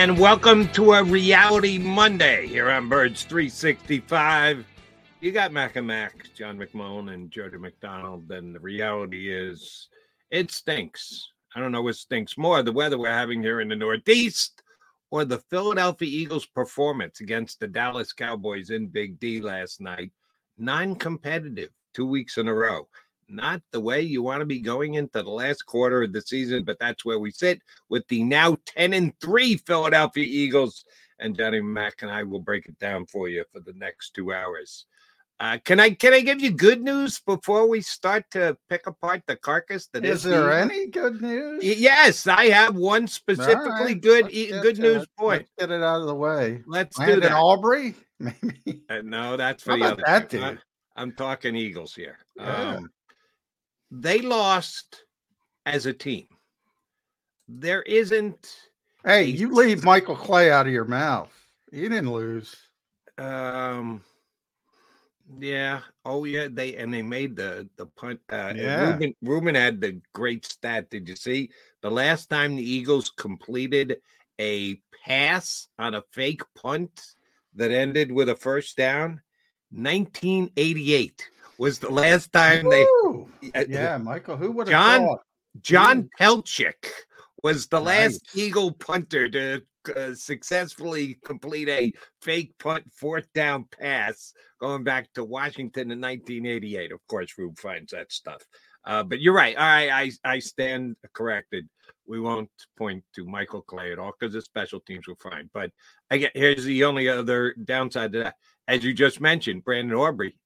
And welcome to a Reality Monday here on Birds 365. You got Mac and Mac, John McMullen, and Jody McDonald. And the reality is, it stinks. I don't know what stinks more the weather we're having here in the Northeast or the Philadelphia Eagles' performance against the Dallas Cowboys in Big D last night. Non competitive two weeks in a row not the way you want to be going into the last quarter of the season, but that's where we sit with the now 10 and 3 Philadelphia Eagles. And Johnny Mack and I will break it down for you for the next two hours. Uh, can I can I give you good news before we start to pick apart the carcass? That is, is there the- any good news? Yes, I have one specifically right, good e- good news it. point. Let's get it out of the way. Let's do that. Aubrey, maybe. Uh, no, that's for How the other. that team. I- dude? I'm talking Eagles here. Yeah. Um, they lost as a team. There isn't. Hey, you leave Michael Clay out of your mouth. You didn't lose. Um, yeah. Oh, yeah. They and they made the the punt. Uh, Yeah. Ruben, Ruben had the great stat. Did you see the last time the Eagles completed a pass on a fake punt that ended with a first down? 1988 was the last time they. Woo! uh, Yeah, Michael. Who would have John- thought? John Teltschik was the last Nice. Eagle punter to uh, successfully complete a fake punt fourth down pass going back to Washington in 1988. Of course, Rube finds that stuff. Uh, but you're right. Right, I, I stand corrected. We won't point to Michael Clay at all because the special teams were fine. But again, here's the only other downside to that. As you just mentioned, Brandon Aubrey,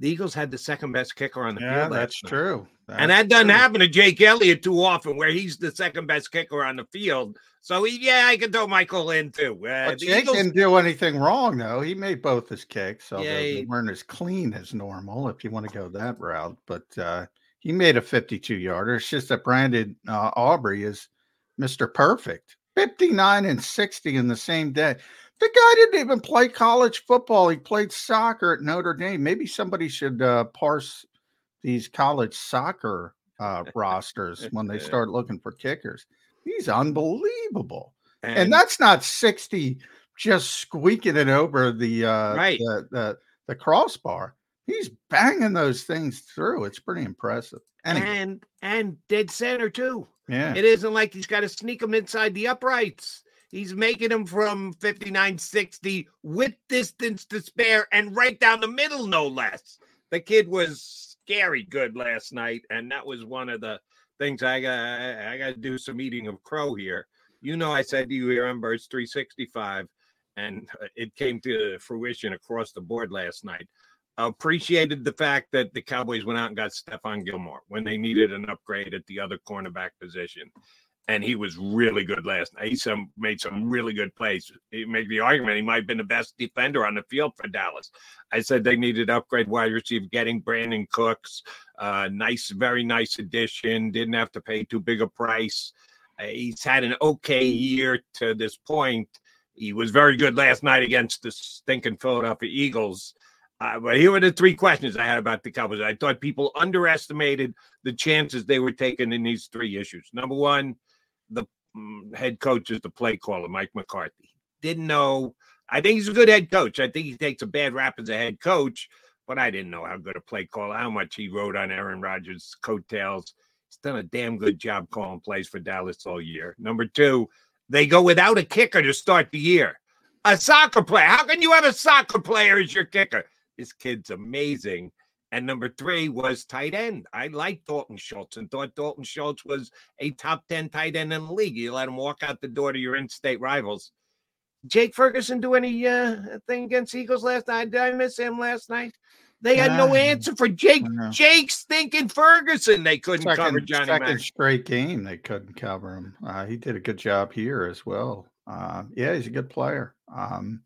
the Eagles had the second best kicker on the Yeah, field. that's night. true. And that doesn't true. happen to Jake Elliott too often, where he's the second best kicker on the field. So he, yeah, I can throw Michael in too. Uh, the Jake Eagles- didn't do anything wrong, though. He made both his kicks, although Yeah, they weren't as clean as normal, if you want to go that route. But uh, he made a 52 yarder. It's just that Brandon uh, Aubrey is Mr. Perfect 59 and 60 in the same day. The guy didn't even play college football. He played soccer at Notre Dame. Maybe somebody should uh, parse these college soccer uh, rosters when they start looking for kickers. He's unbelievable and, that's not 60 just squeaking it over the uh Right. the, the the crossbar he's banging those things through it's pretty impressive anyway and and dead center too. yeah It isn't like he's got to sneak them inside the uprights. He's making them from 59 60 with distance to spare and right down the middle, no less. The kid was scary good last night, and that was one of the things I got I got to do some eating of crow here. You know, I said to you here on Birds 365, and uh, it came to fruition across the board last night. Appreciated the fact that the Cowboys went out and got Stephon Gilmore when they needed an upgrade at the other cornerback position and he was really good last night. He some made some really good plays. He made the argument he might have been the best defender on the field for Dallas. I said they needed upgrade wide receiver, getting Brandin Cooks, uh, nice, very nice addition. Didn't have to pay too big a price. Uh, he's had an okay year to this point. He was very good last night against the stinking Philadelphia Eagles. Uh, but here were the three questions I had about the Cowboys. I thought people underestimated the chances they were taking in these three issues. Number one, the mm, head coach is the play caller, Mike McCarthy. Didn't know. I think he's a good head coach. I think he takes a bad rap as a head coach, but I didn't know how good a play caller, how much he wrote on Aaron Rodgers' coattails. He's done a damn good job calling plays for Dallas all year. Number two, they go without a kicker to start the year. A soccer player. How can you have a soccer player as your kicker? This kid's amazing. And number three was tight end. I liked Dalton Schultz and thought Dalton Schultz was a top 10 tight end in the league. You let him walk out the door to your in state rivals. Jake Ferguson do any uh, thing against Eagles last night? Did I miss him last night? They had no answer for Jake. Jake's thinking Ferguson. They couldn't second, cover Johnny second Mack. straight game they couldn't cover him. Uh, he did a good job here as well. Uh, yeah, he's a good player. Um,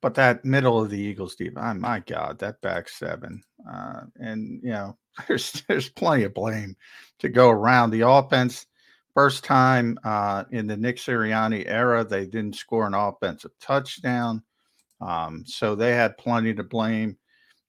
but that middle of the Eagles deep, oh my God, that back seven, uh, and you know, there's there's plenty of blame to go around. The offense, first time uh, in the Nick Sirianni era, they didn't score an offensive touchdown, um, so they had plenty to blame.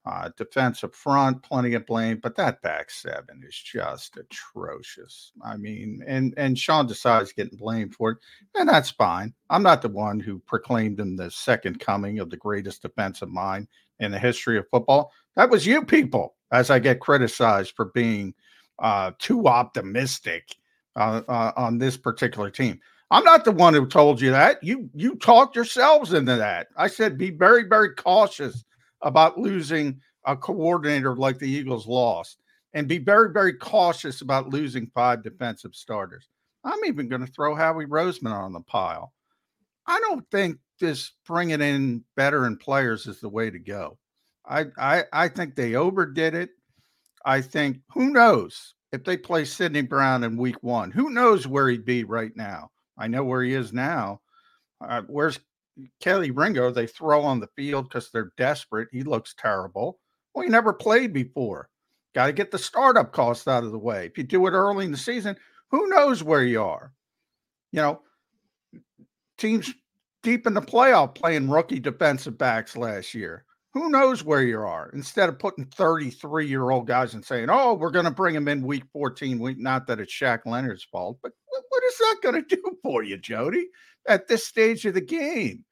Uh, defensive front, plenty of blame, but that back seven is just atrocious. I mean, and and Sean Desai getting blamed for it, and that's fine. I'm not the one who proclaimed him the second coming of the greatest defensive mind in the history of football. That was you people, as I get criticized for being uh, too optimistic uh, uh, on this particular team. I'm not the one who told you that. You you talked yourselves into that. I said be very very cautious about losing a coordinator like the Eagles lost and be very, very cautious about losing five defensive starters. I'm even going to throw Howie Roseman on the pile. I don't think this bringing in veteran players is the way to go. I, I, I think they overdid it. I think who knows if they play Sydney Brown in week one, who knows where he'd be right now? I know where he is now. Uh, where's Kelee Ringo, they throw on the field because they're desperate. He looks terrible. Well, he never played before. Got to get the startup cost out of the way. If you do it early in the season, who knows where you are? You know, teams deep in the playoff playing rookie defensive backs last year. Who knows where you are? Instead of putting 33 year old guys and saying, oh, we're going to bring them in week 14, week, not that it's Shaq Leonard's fault, but what is that going to do for you, Jody, at this stage of the game?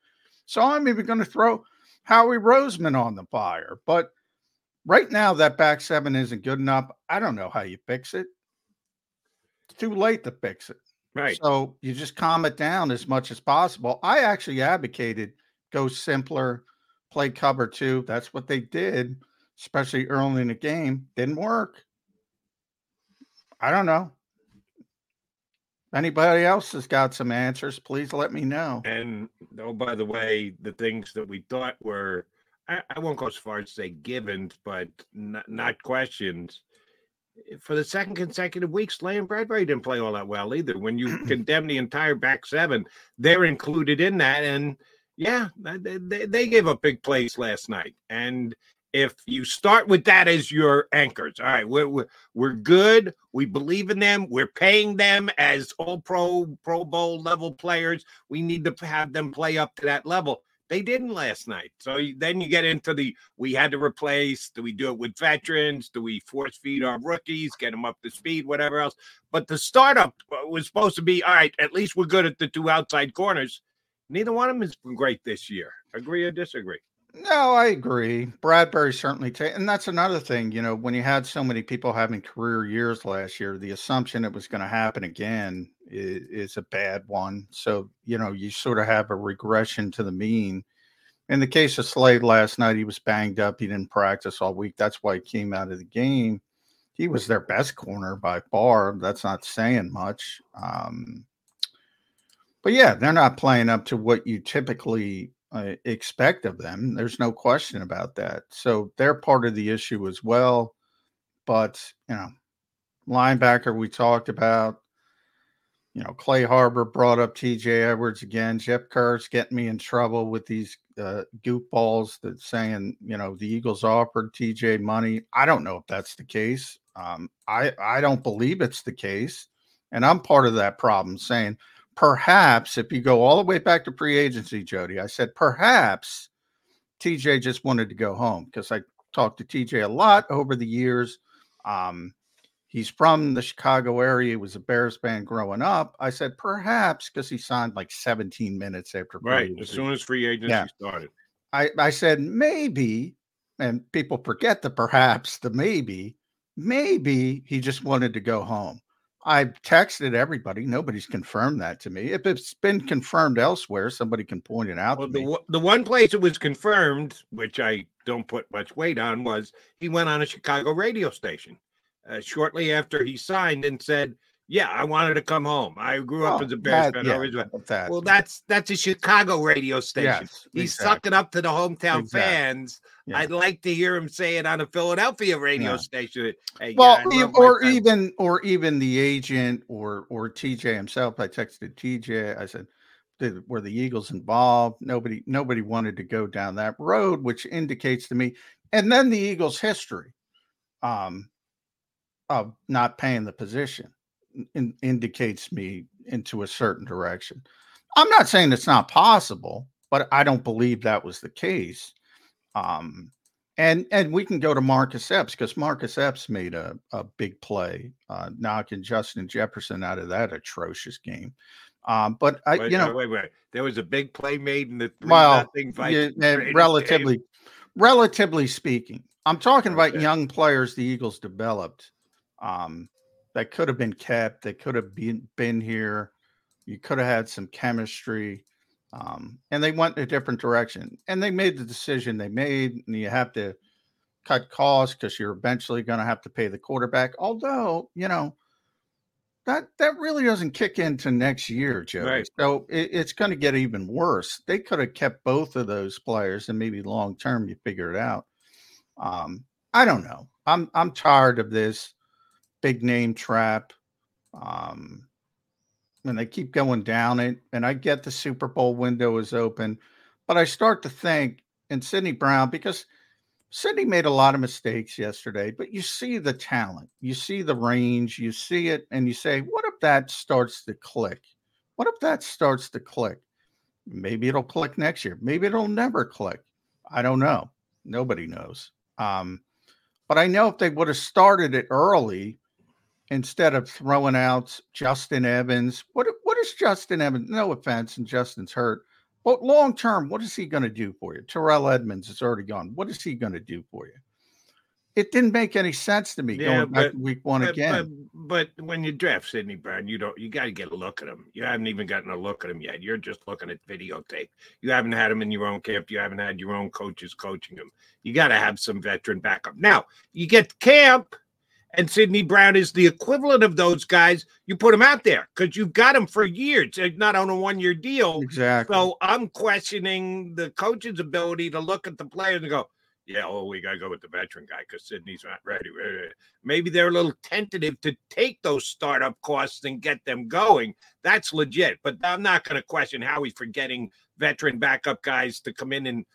So I'm even going to throw Howie Roseman on the fire. But right now, that back seven isn't good enough. I don't know how you fix it. It's too late to fix it. Right. So you just calm it down as much as possible. I actually advocated go simpler, play cover two. That's what they did, especially early in the game. Didn't work. I don't know. Anybody else has got some answers, please let me know. And oh, by the way, the things that we thought were, I, I won't go as far as say givens, but not, not questions. For the second consecutive week, Slay and Bradberry didn't play all that well either. When you condemn the entire back seven, they're included in that. And yeah, they, they, they gave up big plays last night. And if you start with that as your anchors, all right, we're, we're, we're good. We believe in them. We're paying them as all pro, Pro Bowl level players. We need to have them play up to that level. They didn't last night. So then you get into the we had to replace. Do we do it with veterans? Do we force feed our rookies, get them up to speed, whatever else? But the startup uh, was supposed to be all right. At least we're good at the two outside corners. Neither one of them has been great this year. Agree or disagree? No, I agree. Bradberry certainly, ta- and that's another thing. You know, when you had so many people having career years last year, the assumption it was going to happen again is, is a bad one. So, you know, you sort of have a regression to the mean. In the case of Slade last night, he was banged up. He didn't practice all week. That's why he came out of the game. he was their best corner by far. That's not saying much. Um, but yeah, they're not playing up to what you typically uh, expect of them. There's no question about that. So they're part of the issue as well. But, you know, linebacker we talked about, you know, Clay Harbor brought up TJ Edwards again. Jeff Kerr's getting me in trouble with these uh, goofballs that saying, you know, the Eagles offered TJ money. I don't know if that's the case. Um, I I don't believe it's the case, and I'm part of that problem. Saying perhaps if you go all the way back to pre agency, Jody, I said perhaps TJ just wanted to go home because I talked to TJ a lot over the years. Um, he's from the Chicago area. He was a Bears fan growing up. I said perhaps because he signed like 17 minutes after right as soon as free agency yeah. started. I, I said maybe, and people forget the perhaps, the maybe, maybe he just wanted to go home. I've texted everybody. Nobody's confirmed that to me. If it's been confirmed elsewhere, somebody can point it out. Well, the, the one place it was confirmed, which I don't put much weight on, was he went on a Chicago radio station uh, shortly after he signed and said, "Yeah, I wanted to come home. I grew up as a Bears fan. Yeah, that. Well, that's that's a Chicago radio station. Yes, He's exactly. sucking up to the hometown exactly. fans yeah. I'd like to hear him say it on a Philadelphia radio yeah. station. Hey, well, or even or even the agent or or TJ himself. I texted TJ. I said, "Were the Eagles involved?" Nobody nobody wanted to go down that road, which indicates to me. And then the Eagles' history um, of not paying the position in, indicates me into a certain direction. I'm not saying it's not possible, but I don't believe that was the case. Um, and and we can go to Marcus Epps because Marcus Epps made a, a big play, uh, knocking Justin Jefferson out of that atrocious game. Um, but I, wait, you know, wait, wait, there was a big play made in the well, yeah, relatively, game. relatively speaking, I'm talking okay. about young players the Eagles developed um, that could have been kept, that could have been been here. You could have had some chemistry. Um, and they went a different direction and they made the decision they made. And you have to cut costs because you're eventually going to have to pay the quarterback. Although, you know, that that really doesn't kick into next year, Joe. Right. So it, it's going to get even worse. They could have kept both of those players, and maybe long term you figure it out. Um, I don't know. I'm I'm tired of this big name trap. Um, and they keep going down it. And I get the Super Bowl window is open, but I start to think, and Sydney Brown, because Sydney made a lot of mistakes yesterday, but you see the talent, you see the range, you see it, and you say, what if that starts to click? What if that starts to click? Maybe it'll click next year. Maybe it'll never click. I don't know. Nobody knows. Um, but I know if they would have started it early, instead of throwing out Justin Evans. What what is Justin Evans? No offense, and Justin's hurt. But long term, what is he going to do for you? Terrell Edmunds is already gone. What is he going to do for you? It didn't make any sense to me yeah, going but, back to week one but, again. But, but, when you draft Sydney Brown, you don't you got to get a look at him. You haven't even gotten a look at him yet. You're just looking at videotape. You haven't had him in your own camp. You haven't had your own coaches coaching him. You got to have some veteran backup. Now you get camp and Sydney Brown is the equivalent of those guys, you put them out there because you've got them for years, uh, not on a one year deal. Exactly. So I'm questioning the coach's ability to look at the players and go, yeah, oh, we got to go with the veteran guy because Sydney's not ready. Maybe they're a little tentative to take those startup costs and get them going. That's legit. But I'm not going to question how he's forgetting veteran backup guys to come in and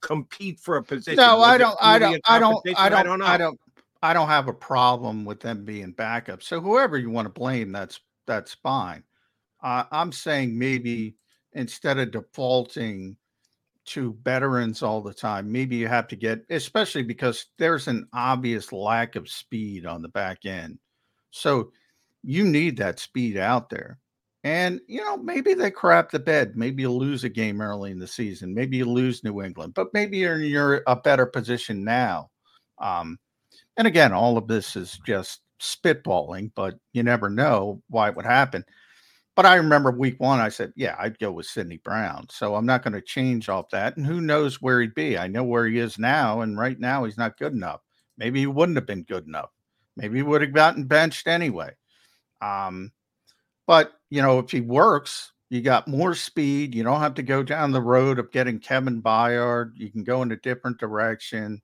compete for a position. No, I don't, I don't, I don't, I don't, I don't, I don't, I don't have a problem with them being backup. So whoever you want to blame, that's that's fine. Uh, I'm saying maybe instead of defaulting to veterans all the time, maybe you have to get, especially because there's an obvious lack of speed on the back end. So you need that speed out there. And, you know, maybe they crap the bed. Maybe you lose a game early in the season. Maybe you lose New England, but maybe you're, you're a better position now. Um, and again, all of this is just spitballing, but you never know why it would happen. But I remember week one, I said, yeah, I'd go with Sydney Brown. So I'm not going to change off that. And who knows where he'd be? I know where he is now. And right now, he's not good enough. Maybe he wouldn't have been good enough. Maybe he would have gotten benched anyway. Um, but you know, if he works, you got more speed. You don't have to go down the road of getting Kevin Byard. You can go in a different direction.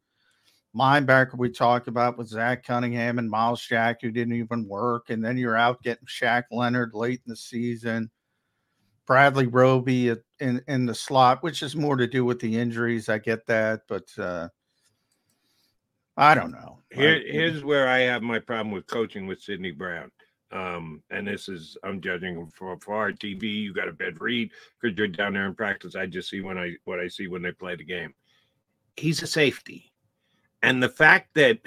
Linebacker we talked about with Zach Cunningham and Myles Jack, who didn't even work, and then you're out getting Shaq Leonard late in the season. Bradley Roby in in the slot, which is more to do with the injuries. I get that, but uh, I don't know. Here, here's where I have my problem with coaching with Sydney Brown. Um, and this is I'm judging him from far. TV, you got a bed read because you're down there in practice. I just see when I what I see when they play the game. He's a safety, and the fact that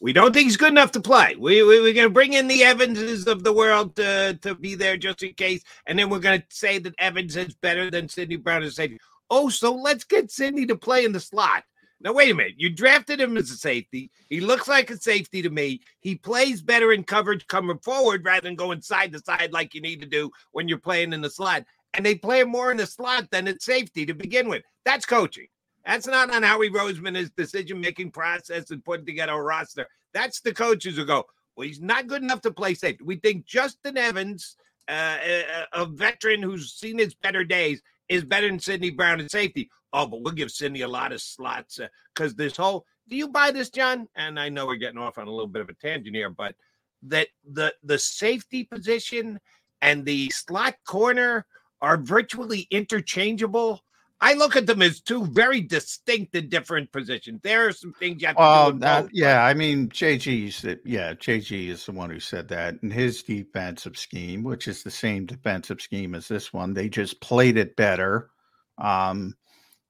we don't think he's good enough to play. We, we we're going to bring in the Evanses of the world to to be there just in case, and then we're going to say that Evans is better than Sydney Brown as safety. Oh, so let's get Sydney to play in the slot. Now, wait a minute. You drafted him as a safety. He looks like a safety to me. He plays better in coverage coming forward rather than going side to side like you need to do when you're playing in the slot. And they play him more in the slot than at safety to begin with. That's coaching. That's not on Howie Roseman, his decision making process and putting together a roster. That's the coaches who go, well, he's not good enough to play safety. We think Justin Evans, uh, a, a veteran who's seen his better days, is better than Sydney Brown at safety. Oh, but we'll give Sydney a lot of slots because uh, this whole. Do you buy this, John? And I know we're getting off on a little bit of a tangent here, but that the the safety position and the slot corner are virtually interchangeable. I look at them as two very distinct and different positions. There are some things you have to do. That, yeah, I mean, JG, yeah, JG is the one who said that And his defensive scheme, which is the same defensive scheme as this one. They just played it better. Um,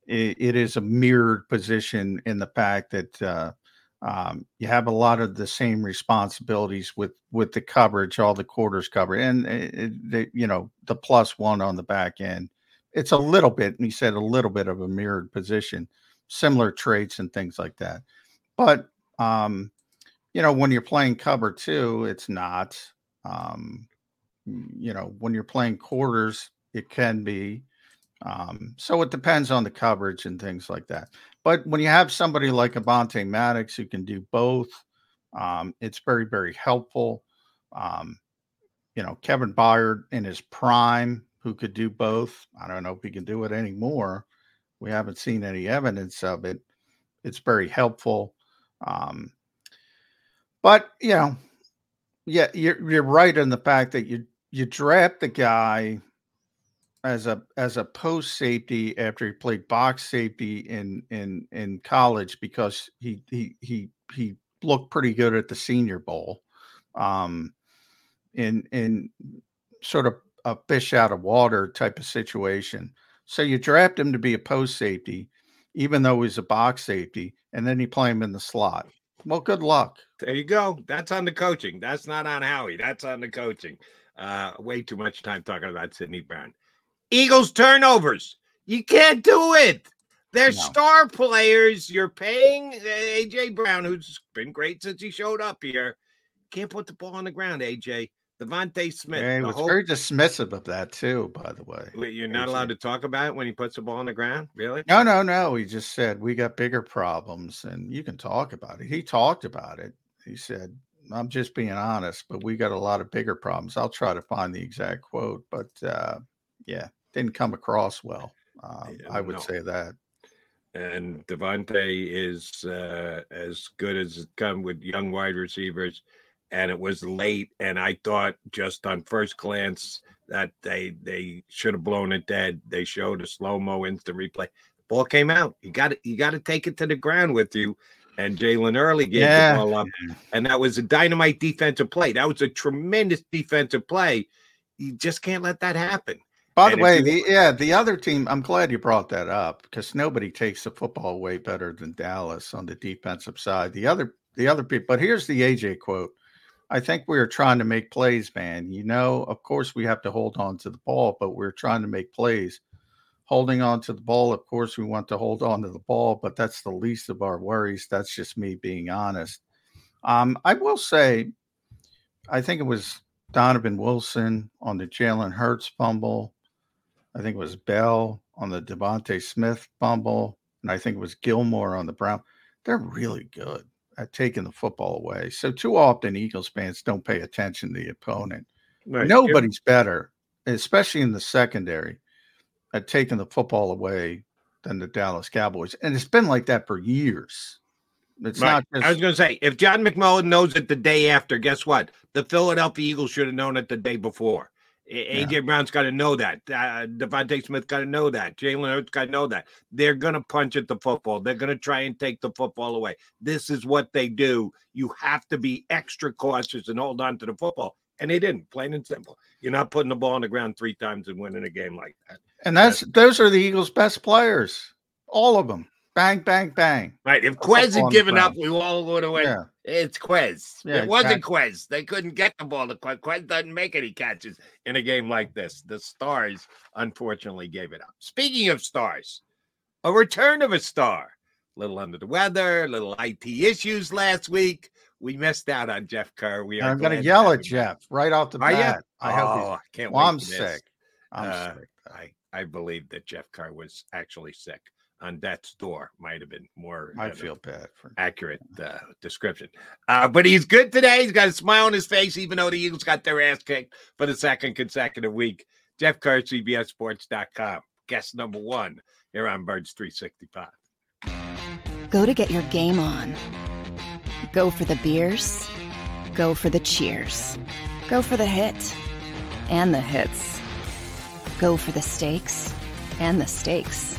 it, it is a mirrored position in the fact that uh, um, you have a lot of the same responsibilities with with the coverage, all the quarters covered, and it, it, the, you know the plus one on the back end it's a little bit, and he said a little bit of a mirrored position, similar traits and things like that. But um, you know, when you're playing cover two, it's not. Um, you know, when you're playing quarters, it can be. Um, so it depends on the coverage and things like that. But when you have somebody like Avonte Maddox who can do both, um, it's very, very helpful. Um, you know, Kevin Byard in his prime who could do both. I don't know if he can do it anymore. We haven't seen any evidence of it. It's very helpful. Um, but you know, yeah, you're you're right in the fact that you you draft the guy as a as a post safety after he played box safety in in in college because he he he he looked pretty good at the Senior Bowl, um, in in sort of a fish out of water type of situation. So you draft him to be a post safety, even though he's a box safety, and then you play him in the slot. Well, good luck. There you go. That's on the coaching. That's not on Howie. That's on the coaching. Uh, way too much time talking about Sydney Brown. Eagles turnovers. You can't do it. They're no. star players. You're paying AJ Brown, who's been great since he showed up here. Can't put the ball on the ground, AJ. DeVonta Smith. Yeah, he was whole... very dismissive of that too, by the way. You're not allowed to talk about it when he puts the ball on the ground, really? No, no, no. He just said we got bigger problems, and you can talk about it. He talked about it. He said, "I'm just being honest, but we got a lot of bigger problems." I'll try to find the exact quote, but uh, yeah, didn't come across well. Uh, I would no. say that. And DeVonta is uh, as good as it come with young wide receivers and it was late and i thought just on first glance that they they should have blown it dead they showed a slow-mo instant replay ball came out you got to you got to take it to the ground with you and Jalen Early gave yeah. the ball up, and that was a dynamite defensive play. That was a tremendous defensive play. You just can't let that happen. By and the way, you, the yeah, the other team. I'm glad you brought that up because nobody takes the football way better than Dallas on the defensive side. The other, the other people. But here's the AJ quote: I think we are trying to make plays, man. You know, of course, we have to hold on to the ball, but we're trying to make plays. Holding on to the ball, of course, we want to hold on to the ball, but that's the least of our worries. That's just me being honest. Um, I will say, I think it was Donovan Wilson on the Jalen Hurts fumble. I think it was Bell on the DeVonta Smith fumble, and I think it was Gilmore on the Brown. They're really good at taking the football away. So too often Eagles fans don't pay attention to the opponent. Right. Nobody's better, especially in the secondary, at taking the football away than the Dallas Cowboys. And it's been like that for years. It's Right. not just I was going to say, if John McMullen knows it the day after, guess what? The Philadelphia Eagles should have known it the day before. AJ Brown's got to know that. Uh, DeVonta Smith got to know that. Jalen Hurts got to know that. They're going to punch at the football. They're going to try and take the football away. This is what they do. You have to be extra cautious and hold on to the football. And they didn't, plain and simple. You're not putting the ball on the ground three times and winning a game like that. and that's those are the Eagles' best players. All of them. Bang, bang, bang. Right. If Quez had given up, we all would have went, Yeah. It's Quez. Yeah, it wasn't exactly. Quez. They couldn't get the ball to Quez. Quez doesn't make any catches in a game like this. The Stars unfortunately gave it up. Speaking of stars, a return of a star. Little under the weather, little IT issues last week. We missed out on Jeff Kerr. We are I'm going to yell at Jeff right off the bat. I hope oh. I can't Well, wait. I'm sick. I'm Uh, sick. I I believe that Jeff Kerr was actually sick on death's door. Might have been more. I feel bad for. accurate uh, description. Uh, but he's good today. He's got a smile on his face, even though the Eagles got their ass kicked for the second consecutive week. Jeff Kerr, CBSSports.com. Guest number one here on Birds 365. Go to get your game on. Go for the beers. Go for the cheers. Go for the hit and the hits. Go for the stakes and the stakes.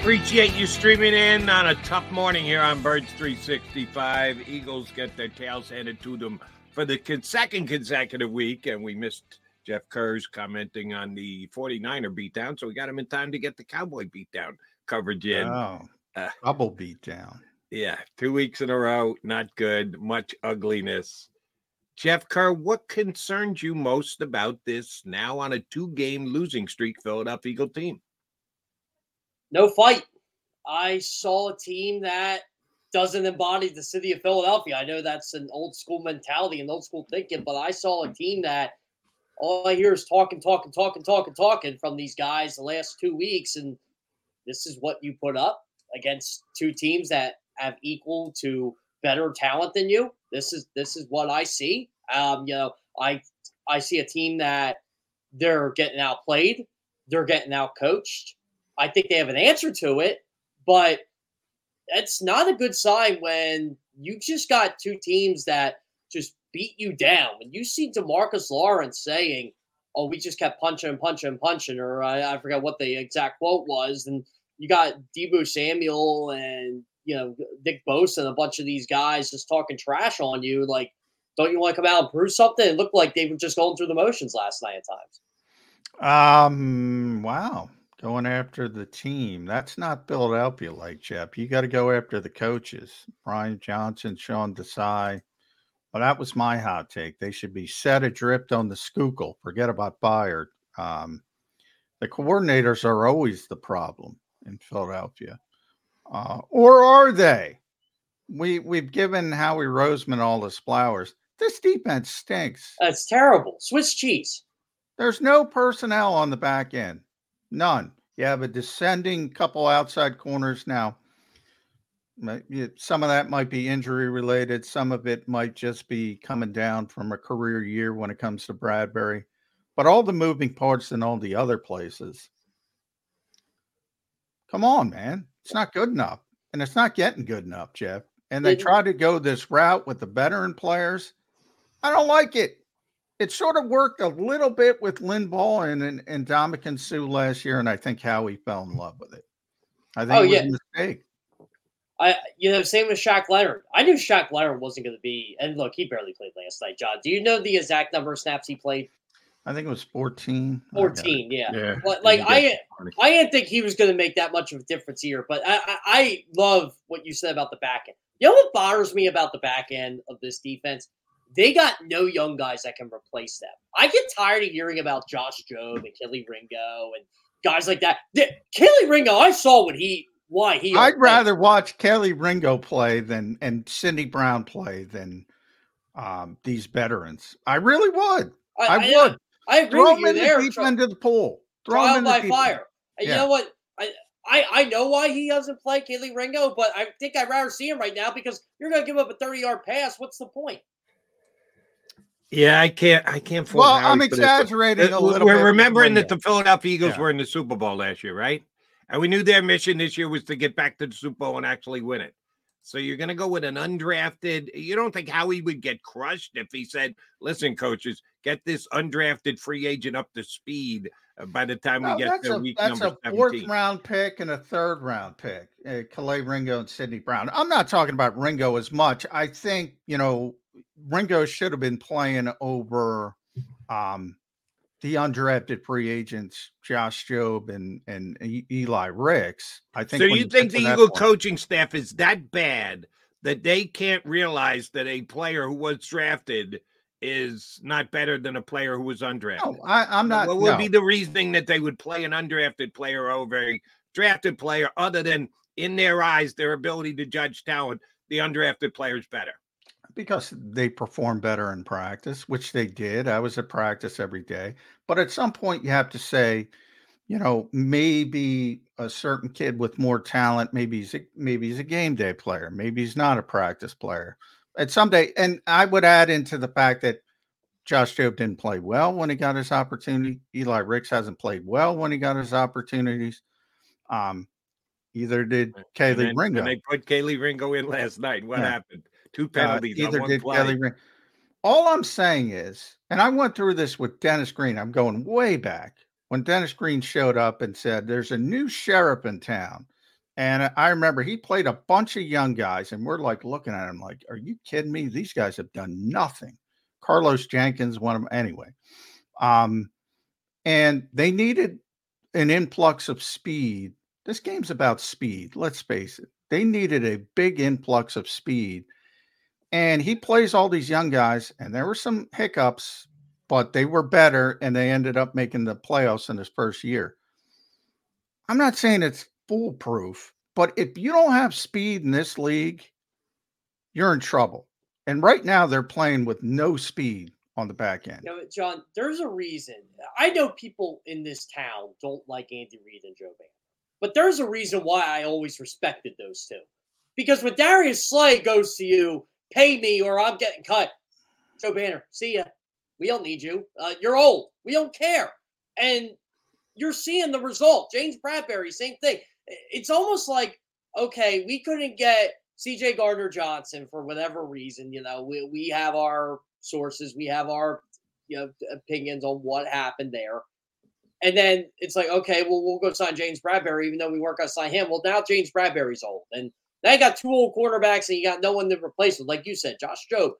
Appreciate you streaming in on a tough morning here on Birds 365. Eagles get their tails handed to them for the second consecutive week, and we missed Jeff Kerr's commenting on the 49er beatdown, so we got him in time to get the Cowboy beatdown coverage in. Oh, Uh, double beat down. Yeah, two weeks in a row, not good. Much ugliness. Jeff Kerr, what concerns you most about this now on a two game losing streak Philadelphia Eagle team? No fight. I saw a team that doesn't embody the city of Philadelphia. I know that's an old school mentality and old school thinking, but I saw a team that all I hear is talking, talking, talking, talking, talking from these guys the last two weeks. And this is what you put up against two teams that have equal to better talent than you. This is this is what I see. Um, you know, I I see a team that they're getting outplayed, they're getting out coached. I think they have an answer to it, but that's not a good sign when you just got two teams that just beat you down. When you see Demarcus Lawrence saying, "Oh, we just kept punching and punching and punching," or I, I forget what the exact quote was, and you got Deebo Samuel and you know Nick Bosa and a bunch of these guys just talking trash on you. Like, don't you want to come out and prove something? It looked like they were just going through the motions last night at times. Um. Wow. Going after the team. That's not Philadelphia like Jeff. You got to go after the coaches. Brian Johnson, Sean Desai. Well, that was my hot take. They should be set adrift on the Schuylkill. Forget about Byard. Um, the coordinators are always the problem in Philadelphia. Uh, or are they? We we've given Howie Roseman all his flowers. This defense stinks. That's terrible. Swiss cheese. There's no personnel on the back end. None. You have a descending couple outside corners now. Some of that might be injury related. Some of it might just be coming down from a career year when it comes to Bradberry. But all the moving parts in all the other places. Come on, man. It's not good enough. And it's not getting good enough, Jeff. And they try to go this route with the veteran players. I don't like it it sort of worked a little bit with Linval and and, and Ndamukong Suh last year, and I think Howie fell in love with it. I think oh, it was yeah. a mistake. I you know same with Shaq Leonard. I knew Shaq Leonard wasn't going to be, and look, he barely played last night. John, do you know the exact number of snaps he played? I think it was fourteen. Fourteen, yeah. yeah. But like I, I didn't think he was going to make that much of a difference here. But I, I, I love what you said about the back end. You know what bothers me about the back end of this defense? They got no young guys that can replace them. I get tired of hearing about Josh Jobe and Kelee Ringo and guys like that. Kelee Ringo, I saw what he why he. I'd rather watch Kelee Ringo play than and Sydney Brown play than um, these veterans. I really would. I, I would. I, I agree Throw with you the there. Deep into the pool. Throw him by fire. And yeah. you know what? I, I I know why he doesn't play Kelee Ringo, but I think I'd rather see him right now because you're going to give up a 30 yard pass. What's the point? Yeah, I can't. I can't. Well, I'm exaggerating a little. We're bit remembering that the Philadelphia Eagles yeah. were in the Super Bowl last year, right? And we knew their mission this year was to get back to the Super Bowl and actually win it. So you're going to go with an undrafted. You don't think Howie would get crushed if he said, "Listen, coaches, get this undrafted free agent up to speed uh, by the time no, we get to a, week that's number a fourth round pick and a third round pick. Uh, Kelee Ringo and Sydney Brown. I'm not talking about Ringo as much. I think you know Ringo should have been playing over um, the undrafted free agents, Josh Jobe and and Eli Ricks. I think. So you think the Eagle point, coaching staff is that bad that they can't realize that a player who was drafted is not better than a player who was undrafted? No, I, am not. What would no. be the reasoning that they would play an undrafted player over a drafted player, other than in their eyes, their ability to judge talent, the undrafted player is better? Because they perform better in practice, which they did. I was at practice every day. But at some point, you have to say, you know, maybe a certain kid with more talent, maybe he's a, maybe he's a game day player, maybe he's not a practice player. At some day, and I would add into the fact that Josh Jobe didn't play well when he got his opportunity. Eli Ricks hasn't played well when he got his opportunities. Um, either did Kelee Ringo. And they put Kelee Ringo in last night. What yeah. happened? Two uh, penalties. Uh, either did play. Kelly Ring. All I'm saying is, and I went through this with Dennis Green. I'm going way back when Dennis Green showed up and said, "There's a new sheriff in town." And I remember he played a bunch of young guys, and we're like looking at him like, "Are you kidding me? These guys have done nothing." Carlos Jenkins, one of them, anyway. Um, and they needed an influx of speed. This game's about speed. Let's face it. They needed a big influx of speed. And he plays all these young guys, and there were some hiccups, but they were better, and they ended up making the playoffs in his first year. I'm not saying it's foolproof, but if you don't have speed in this league, you're in trouble. And right now they're playing with no speed on the back end. You know, John, there's a reason. I know people in this town don't like Andy Reid and Joe Banner, but there's a reason why I always respected those two. Because when Darius Slay goes to you, pay me or I'm getting cut. Joe Banner, see ya. We don't need you. Uh, you're old. We don't care. And you're seeing the result. James Bradberry, same thing. It's almost like, okay, we couldn't get CJ Gardner Johnson for whatever reason. You know, we, we have our sources, we have our you know opinions on what happened there. And then it's like, okay, well, we'll go sign James Bradberry, even though we weren't going to sign him. Well, now James Bradberry's old. And now you got two old quarterbacks and you got no one to replace them. Like you said, Josh Jobe,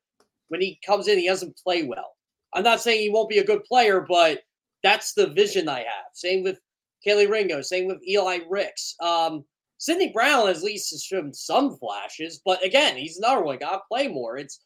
when he comes in, he doesn't play well. I'm not saying he won't be a good player, but that's the vision I have. Same with Kelee Ringo, same with Eli Ricks. Um, Sydney Brown has at least has shown some flashes, but again, he's another one. Got to play more. It's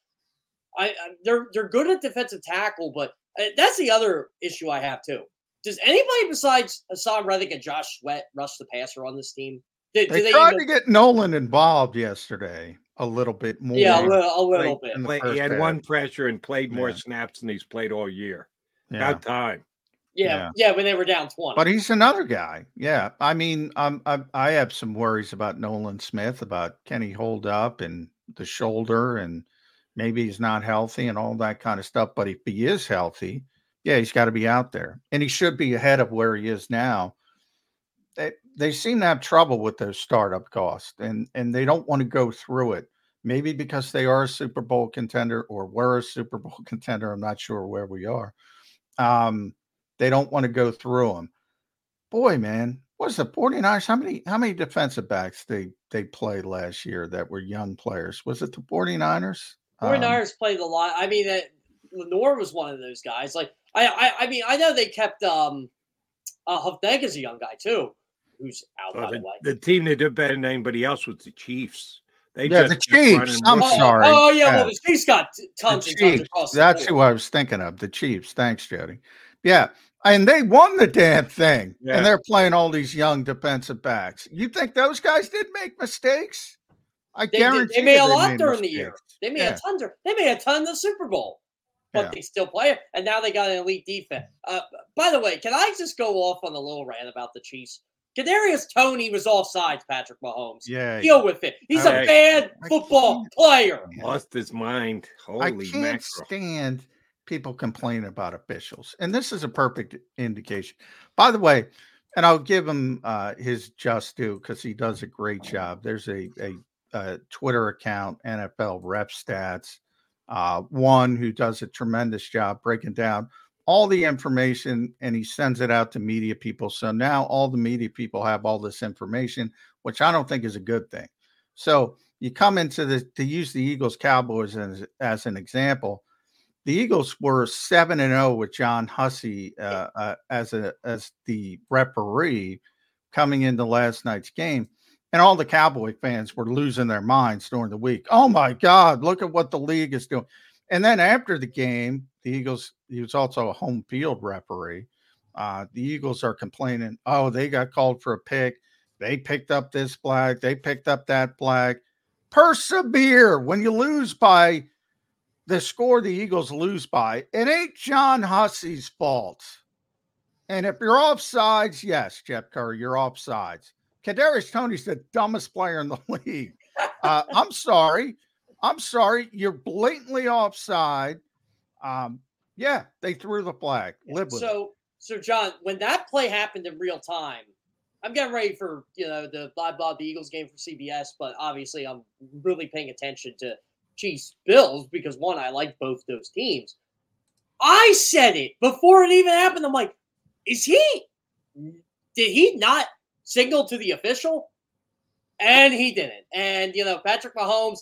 I, I, they're they're good at defensive tackle, but uh, that's the other issue I have too. Does anybody besides Haason Reddick and Josh Sweat rush the passer on this team? Do, they, do they tried even... to get Nolan involved yesterday a little bit more. Yeah, a little, a little bit. He had half. one pressure and played more yeah. snaps than he's played all year. Yeah. Got time. Yeah, yeah, yeah, when they were down 20. But he's another guy. Yeah. I mean, um, I, I have some worries about Nolan Smith, about can he hold up and the shoulder, and maybe he's not healthy and all that kind of stuff. But if he is healthy, yeah, he's got to be out there. And he should be ahead of where he is now. They, they seem to have trouble with those startup costs, and, and they don't want to go through it. Maybe because they are a Super Bowl contender or were a Super Bowl contender. I'm not sure where we are. Um, they don't want to go through them. Boy, man, what's the 49ers? How many how many defensive backs they they played last year that were young players? Was it the 49ers? 49ers um, played a lot. I mean, uh, Lenoir was one of those guys. Like I, I I mean, I know they kept um uh Hufnagel is a young guy too, who's out well, by the, the way. The team that did better than anybody else was the Chiefs. They yeah, the Chiefs. I'm oh, sorry. Oh, yeah, yeah, well, the Chiefs got tons the and Chiefs. tons across That's who I was thinking of. The Chiefs. Thanks, Jody. Yeah, and they won the damn thing. Yeah. And they're playing all these young defensive backs. You think those guys did make mistakes? I they, guarantee they, they made a lot made during mistakes. the year. They made Yeah. a ton. They made a ton of the Super Bowl, but Yeah. they still play it. And now they got an elite defense. Uh, by the way, can I just go off on a little rant about the Chiefs? Kadarius Toney was all offsides. Patrick Mahomes. Yeah. deal with it. He's a Hey. bad football player. Lost his mind. Holy I can't mackerel. stand people complaining about officials, and this is a perfect indication. By the way, and I'll give him uh, his just due because he does a great job. There's a, a, a Twitter account, NFL Ref Stats, uh, one who does a tremendous job breaking down all the information, and he sends it out to media people. So now all the media people have all this information, which I don't think is a good thing. So you come into the to use the Eagles Cowboys as, as an example the Eagles were seven and zero with John Hussey uh, uh, as a as the referee coming into last night's game, and all the Cowboy fans were losing their minds during the week. Oh my God! Look at what the league is doing. And then after the game, the Eagles. He was also a home field referee. Uh, the Eagles are complaining. Oh, they got called for a pick. They picked up this flag. They picked up that flag. Persevere when you lose by the score the Eagles lose by, it ain't John Hussey's fault. And if you're offsides, yes, Jeff Kerr, you're offsides. Kadarius Toney's the dumbest player in the league. Uh, I'm sorry. I'm sorry. You're blatantly offside. Um, yeah, they threw the flag. Live with it. So, so John, when that play happened in real time, I'm getting ready for you know the blah blah the Eagles game for CBS, but obviously I'm really paying attention to Chiefs Bills because one, I like both those teams. I said it before it even happened. I'm like, is he? Did he not signal to the official? And he didn't. And you know, Patrick Mahomes,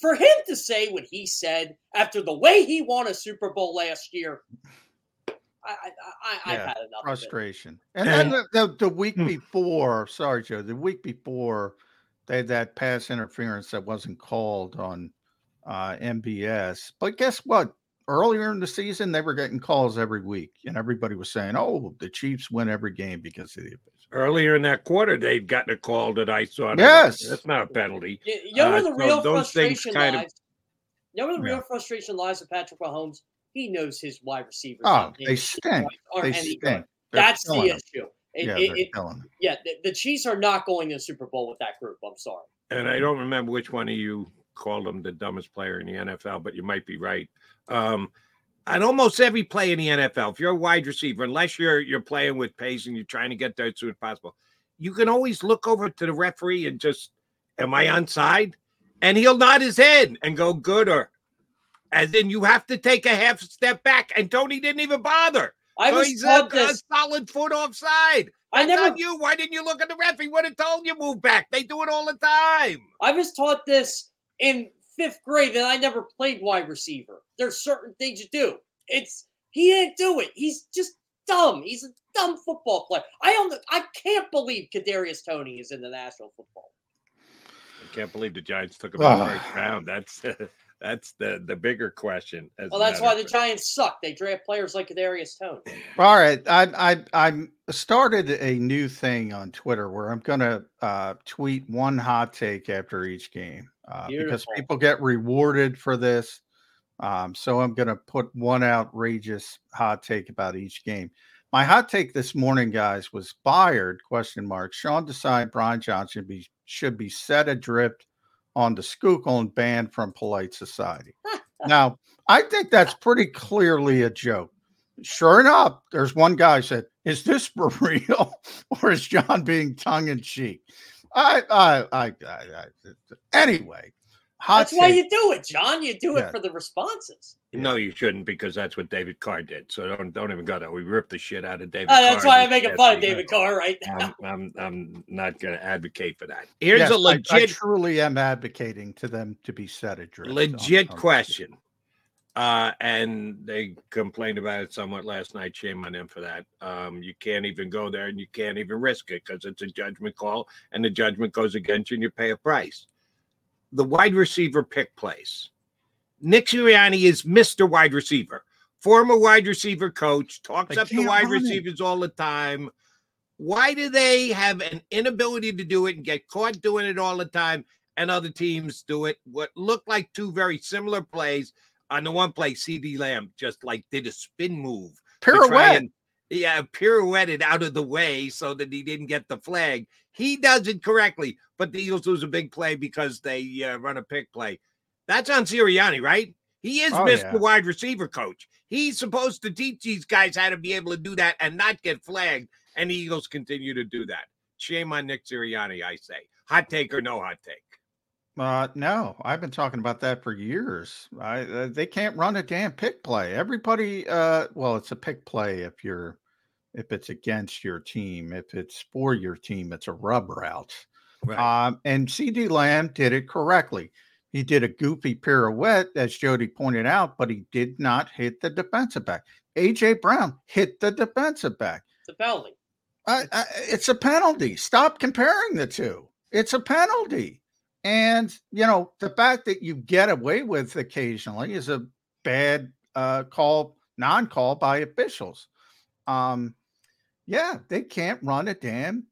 for him to say what he said after the way he won a Super Bowl last year, I, I, I, I've Yeah, had enough. frustration. And then the, the, the week before, sorry, Joe, the week before They had that pass interference that wasn't called on uh, MVS. But guess what? Earlier in the season, they were getting calls every week, and everybody was saying, "Oh, the Chiefs win every game because of the." Earlier in that quarter, they'd gotten a call that I saw. Yes, that's not a penalty. You, you know where Uh, the so real those things frustration kind of- lies? You know where the real Yeah. frustration lies with Patrick Mahomes? He knows his wide receivers. Oh, they any- stink. They any stink. That's the killing 'em. issue. It- yeah, it- it- yeah, the, the Chiefs are not going to the Super Bowl with that group. I'm sorry. and I don't remember which one of you called him the dumbest player in the NFL, but you might be right. Um, and almost every play in the NFL, if you're a wide receiver, unless you're you're playing with pace and you're trying to get there as soon as possible, you can always look over to the referee and just, am I onside? And he'll nod his head and go good or as in you have to take a half step back. And Toney didn't even bother. I So was a, taught a this. solid foot offside. I That's never- on you. Why didn't you look at the ref? He would have told you move back. They do it all the time. I was taught this in fifth grade, and I never played wide receiver. There's certain things you do. It's he didn't do it. He's just dumb. He's a dumb football player. I don't. I can't believe Kadarius Toney is in the National Football. I can't believe the Giants took him in the Ah. first round. That's that's the the bigger question. as Well, that's why the Giants suck. They draft players like Kadarius Toney. All right, I I I started a new thing on Twitter where I'm going to uh, tweet one hot take after each game uh, because people get rewarded for this. Um, so I'm going to put one outrageous hot take about each game. My hot take this morning, guys, was fired? Question mark. Sean Desai, Brian Johnson be should be set adrift on the Schuylkill and banned from polite society. now, I think that's pretty clearly a joke. Sure enough, there's one guy said, "Is this for real, or is John being tongue in cheek?" I, I, I, I, I anyway. Hot That's why you do it, John. You do Yeah. it for the responses. No, you shouldn't because that's what David Carr did. So don't don't even go there. We ripped the shit out of David. Uh, that's Carr why I'm making fun of. David Carr right now. I'm, I'm I'm not going to advocate for that. Here's Yes, a I- legit I, truly am advocating to them to be set adrift. on- legit on- question. Uh, and they complained about it somewhat last night. Shame on them for that. Um, you can't even go there and you can't even risk it because it's a judgment call, and the judgment goes against you, and you pay a price. The wide receiver pick place. Nick Sirianni is Mr. Wide Receiver, former wide receiver coach, talks up the wide run it. receivers all the time. Why do they have an inability to do it and get caught doing it all the time, and other teams do it? What look like two very similar plays. On the one play, CeeDee Lamb just like did a spin move. Pirouette. and- yeah, pirouetted out of the way so that he didn't get the flag. He does it correctly, but the Eagles lose a big play because they uh, run a pick play. That's on Sirianni, right? He is Oh, Mr. yeah. Wide Receiver Coach. He's supposed to teach these guys how to be able to do that and not get flagged. And the Eagles continue to do that. Shame on Nick Sirianni, I say. Hot take or no hot take? Uh, no, I've been talking about that for years. I, uh, they can't run a damn pick play. Everybody, uh, well, it's a pick play if you're if it's against your team. If it's for your team, it's a rub route. Right. Um, and CeeDee Lamb did it correctly. He did a goofy pirouette, as Jody pointed out, but he did not hit the defensive back. AJ Brown hit the defensive back. It's a penalty. I, I, it's a penalty. Stop comparing the two. It's a penalty. And, you know, the fact that you get away with occasionally is a bad uh, call, non call by officials. Um, yeah, they can't run a damn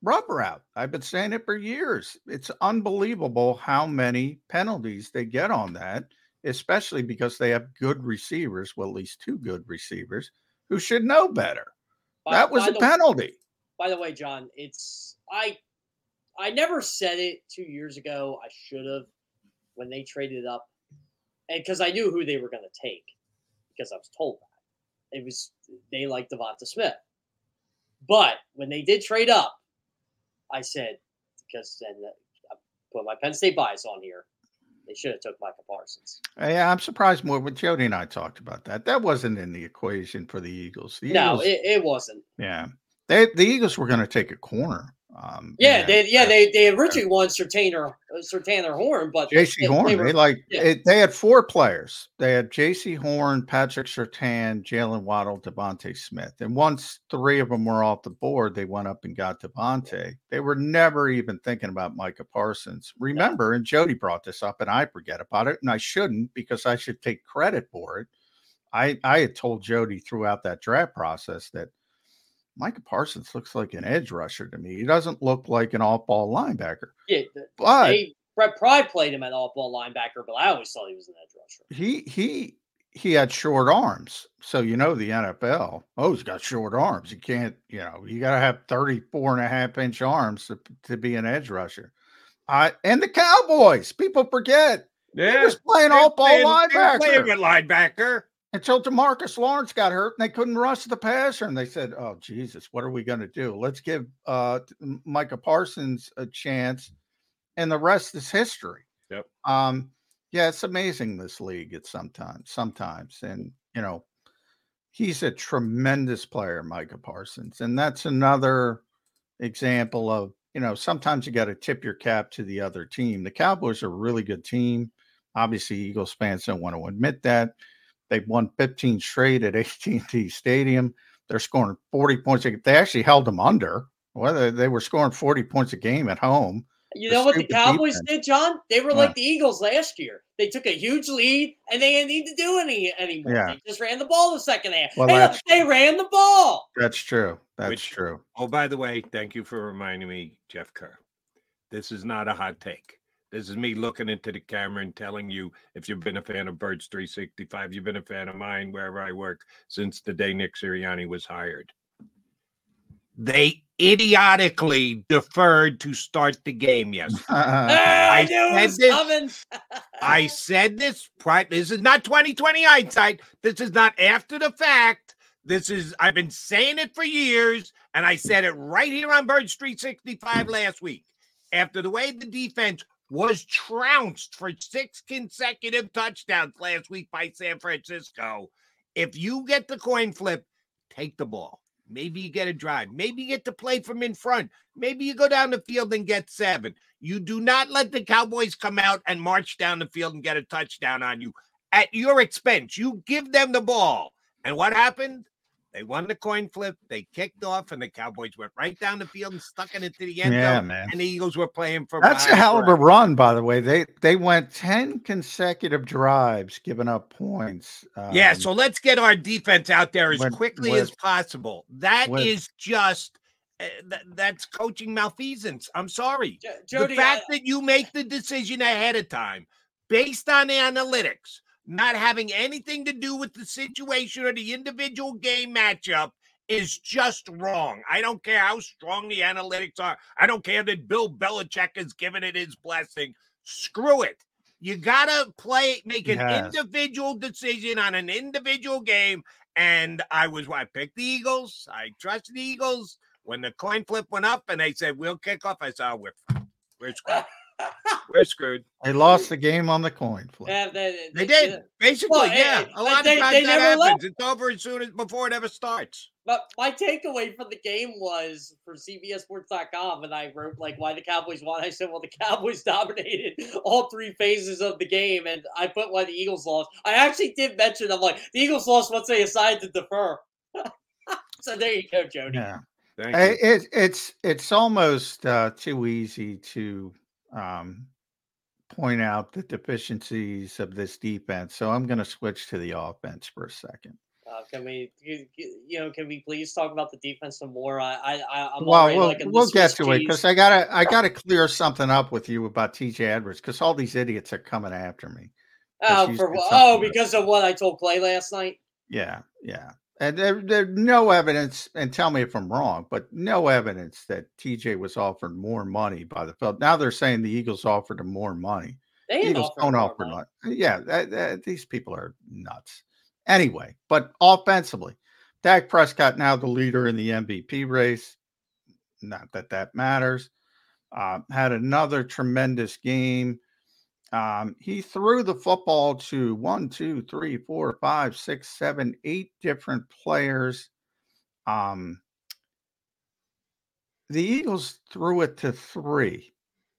rubber out. I've been saying it for years. It's unbelievable how many penalties they get on that, especially because they have good receivers, well, at least two good receivers who should know better. By- that was a the- penalty. By the way, John, it's I I never said it two years ago. I should have when they traded up, and because I knew who they were going to take, because I was told that it was they liked DeVonta Smith. But when they did trade up, I said because then I put my Penn State bias on here. They should have took Michael Parsons. Yeah, I'm surprised more when Jody and I talked about that. That wasn't in the equation for the Eagles. The no, Eagles, it, it wasn't. yeah, they the Eagles were going to take a corner. Um, yeah, they yeah they they originally won Surtain or uh, or Horn, but Jaycee Horn. They, were, like yeah. it, they had four players. They had Jaycee Horn, Patrick Surtain, Jalen Waddle, DeVonta Smith, and once three of them were off the board, they went up and got DeVonta. They were never even thinking about Micah Parsons. Remember, and Jody brought this up, and I forget about it, and I shouldn't because I should take credit for it. I I had told Jody throughout that draft process that Micah Parsons looks like an edge rusher to me. He doesn't look like an off ball linebacker. Yeah, but they, Brent Pry played him at off ball linebacker, but I always thought he was an edge rusher. He he he had short arms. So you know the NFL. Oh, he's got short arms. You can't, you know, you gotta have 34 and a half inch arms to, to be an edge rusher. Uh, and the Cowboys, people forget. Yeah, he was playing off ball linebacker. Playing with linebacker until DeMarcus Lawrence got hurt and they couldn't rush the passer. And they said, Oh, Jesus, what are we going to do? Let's give uh, Micah Parsons a chance. And the rest is history. Yep. Um, yeah, it's amazing this league. It's sometimes, sometimes. And, you know, he's a tremendous player, Micah Parsons. And that's another example of, you know, sometimes you got to tip your cap to the other team. The Cowboys are a really good team. Obviously, Eagles fans don't want to admit that They've won 15 straight at AT&T Stadium. They're scoring 40 points. They actually held them under. Well, they were scoring 40 points a game at home. You know what the Cowboys defense. did, John? They were yeah. like the Eagles last year. They took a huge lead and they didn't need to do any anymore. Yeah. They just ran the ball the second half. Well, hey, they ran the ball. That's true. That's Which, true. Oh, by the way, thank you for reminding me, Jeff Kerr. This is not a hot take. This is me looking into the camera and telling you if you've been a fan of Birds 365, you've been a fan of mine wherever I work since the day Nick Sirianni was hired. They idiotically deferred to start the game yesterday. Ah, I, I said this. I said this. This is not 2020 hindsight. This is not after the fact. This is I've been saying it for years, and I said it right here on Birds 365 last week. After the way the defense was trounced for six consecutive touchdowns last week by San Francisco. If you get the coin flip, take the ball. Maybe you get a drive. Maybe you get to play from in front. Maybe you go down the field and get seven. You do not let the Cowboys come out and march down the field and get a touchdown on you at your expense. You give them the ball. And what happened? They won the coin flip. They kicked off, and the Cowboys went right down the field and stuck it into the end yeah, zone. Man. And the Eagles were playing for. That's a hell of a run, by the way. They they went ten consecutive drives, giving up points. Um, yeah, so let's get our defense out there as quickly with, as possible. That with, is just. Uh, th- that's coaching malfeasance. I'm sorry. J- Jody, the fact I, that you make the decision ahead of time based on analytics not having anything to do with the situation or the individual game matchup is just wrong. I don't care how strong the analytics are. I don't care that Bill Belichick has given it his blessing. Screw it. You gotta play, make an yes. individual decision on an individual game. And I was, I picked the Eagles. I trust the Eagles. When the coin flip went up and they said we'll kick off, I said, oh, we're we're screwed. We're screwed. They lost the game on the coin flip. Yeah, they, they, they did. Basically, well, yeah. a lot they, of times that happens. Left. It's over as soon as before it ever starts. But my takeaway from the game was for CBSSports.com, and I wrote like why the Cowboys won. I said, well, the Cowboys dominated all three phases of the game, and I put why the Eagles lost. I actually did mention I'm like the Eagles lost once they decided to defer. so there you go, Jody. Yeah. It, it's it's almost uh, too easy to um, point out the deficiencies of this defense. So I'm going to switch to the offense for a second. Uh, can we, you, you, know, can we please talk about the defense some more? I, I, I'm well, we'll, like we'll get to cheese. it because I gotta, I gotta clear something up with you about TJ Edwards because all these idiots are coming after me. Oh, for, oh, because of what I told Clay last night. Yeah, yeah. And there, there's no evidence, and tell me if I'm wrong, but no evidence that TJ was offered more money by the Phil. Now they're saying the Eagles offered him more money. They Eagles don't offer money. Yeah, that, that, these people are nuts. Anyway, but offensively, Dak Prescott now the leader in the MVP race. Not that that matters. Uh, had another tremendous game. Um, he threw the football to one, two, three, four, five, six, seven, eight different players. Um, the Eagles threw it to three,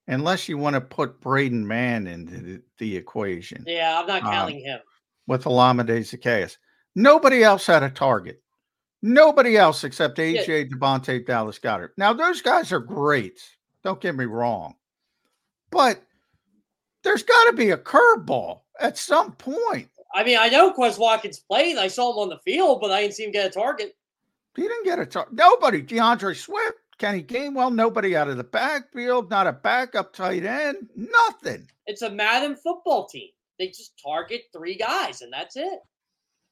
unless you want to put Braden Mann into the, the equation. Yeah, I'm not Um, counting him. with Olamide Zaccheaus. Nobody else had a target. Nobody else except AJ DeVonta Dallas Goedert. Now, those guys are great. Don't get me wrong. But there's got to be a curveball at some point. I mean, I know Quez Watkins played. I saw him on the field, but I didn't see him get a target. He didn't get a target. Nobody. DeAndre Swift, Kenny Gainwell, nobody out of the backfield, not a backup tight end, nothing. It's a Madden football team. They just target three guys, and that's it.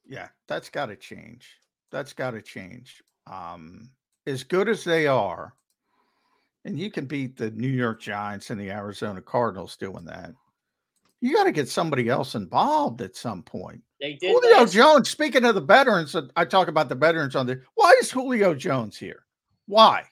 Yeah, that's got to change. That's got to change. Um, as good as they are, and you can beat the New York Giants and the Arizona Cardinals doing that. You got to get somebody else involved at some point. They did. Julio last- Jones. Speaking of the veterans, uh, I talk about the veterans on the. Why is Julio Jones here? Why?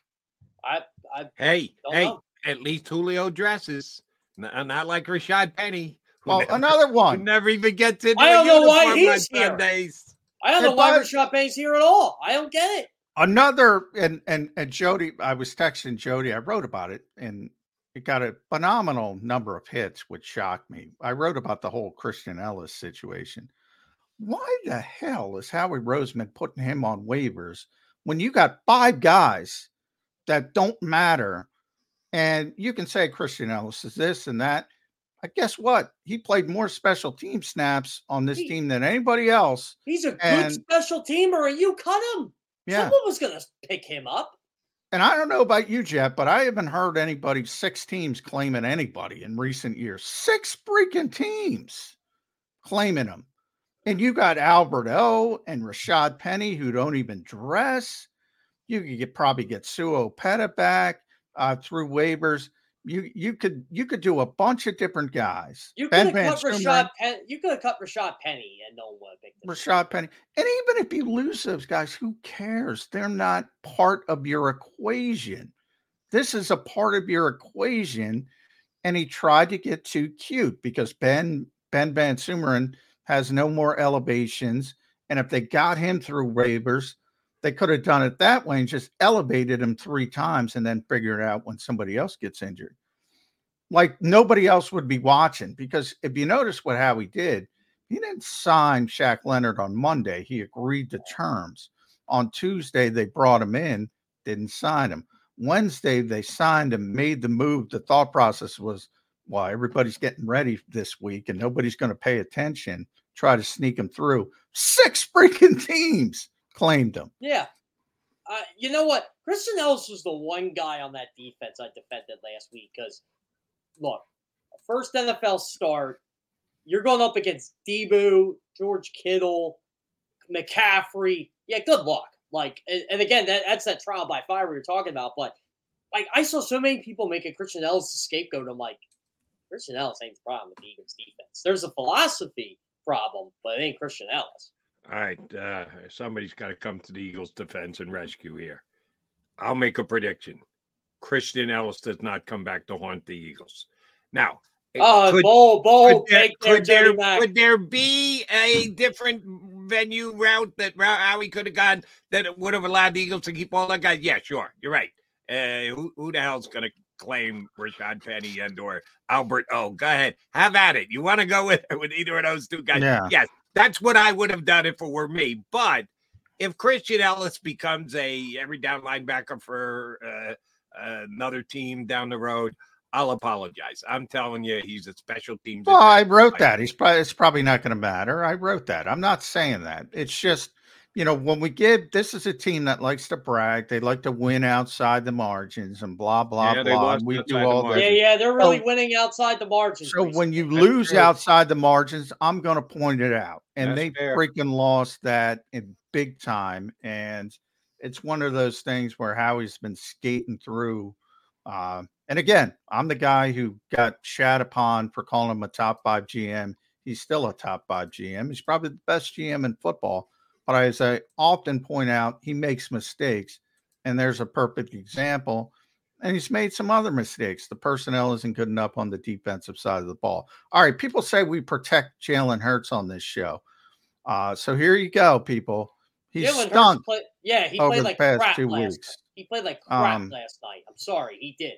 I, I Hey, hey, know. at least Julio dresses. N- Not like Rashad Penny. who Well, never- another one. never even gets into I don't know why he's here. Sundays. I don't Hey, know why Bud- Rashad Penny's here at all. I don't get it. Another and and and Jody, I was texting Jody. I wrote about it, and it got a phenomenal number of hits, which shocked me. I wrote about the whole Christian Ellis situation. Why the hell is Howie Roseman putting him on waivers when you got five guys that don't matter? And you can say Christian Ellis is this and that. I guess what? He played more special team snaps on this He- team than anybody else. He's a good special teamer, and you cut him. Yeah. Someone was going to pick him up. And I don't know about you, Jeff, but I haven't heard anybody, six teams claiming anybody in recent years. Six freaking teams claiming them. And you got Albert O and Rashad Penny who don't even dress. You could get, probably get Sua Opeta back uh, through waivers. You you could you could do a bunch of different guys. You could have cut Rashad Penny. You could have cut Rashad Penny, and no one would picked. Rashad Penny. And even if you lose those guys, who cares? They're not part of your equation. This is a part of your equation. And he tried to get too cute because Ben Ben VanSumeren has no more elevations. And if they got him through waivers, they could have done it that way and just elevated him three times and then figured it out when somebody else gets injured. Like nobody else would be watching because if you notice what Howie did, he didn't sign Shaq Leonard on Monday. He agreed to terms. On Tuesday, they brought him in, didn't sign him. Wednesday, they signed him, made the move. The thought process was, well, everybody's getting ready this week and nobody's going to pay attention. Try to sneak him through. Six freaking teams claimed him. Yeah. Uh, you know what? Christian Ellis was the one guy on that defense I defended last week because, look, first NFL start, you're going up against Deebo, George Kittle, McCaffrey. Yeah, good luck. Like, and, again, that, that's that trial by fire we were talking about. But like, I saw so many people making Christian Ellis the scapegoat. I'm like, Christian Ellis ain't the problem with the Eagles defense. There's a philosophy problem, but it ain't Christian Ellis. All right, uh, somebody's got to come to the Eagles' defense and rescue here. I'll make a prediction: Christian Ellis does not come back to haunt the Eagles. Now, it Oh, could- bold, bold could there, take there, could, there, Jody could there be a different venue route that route how he could have gone that would have allowed the Eagles to keep all that guys? Yeah, sure, you're right. Uh, who, who the hell's going to claim Rashad Penny and or Albert? Oh, go ahead, have at it. You want to go with with either of those two guys? Yeah. Yes, that's what I would have done if it were me. But if Christian Ellis becomes a every down linebacker for uh, another team down the road. I'll apologize. I'm telling you, he's a special team. Well, I wrote that. He's probably it's probably not going to matter. I wrote that. I'm not saying that. It's just, you know, when we give this is a team that likes to brag. They like to win outside the margins and blah blah Yeah, blah. and we do all margins. Yeah, yeah, they're really So- winning outside the margins. So when you recently. lose true. outside the margins, I'm going to point it out. And That's they fair. freaking lost that in big time. And it's one of those things where Howie's been skating through. Uh, and again, I'm the guy who got shat upon for calling him a top five GM. He's still a top five GM. He's probably the best GM in football. But as I often point out, he makes mistakes. And there's a perfect example and he's made some other mistakes. The personnel isn't good enough on the defensive side of the ball. All right, people say we protect Jalen Hurts on this show. Uh, so here you go, people. He's Jalen Hurts stunk play- yeah, he played like crap two last weeks. He played like crap Um, last night. I'm sorry, he did.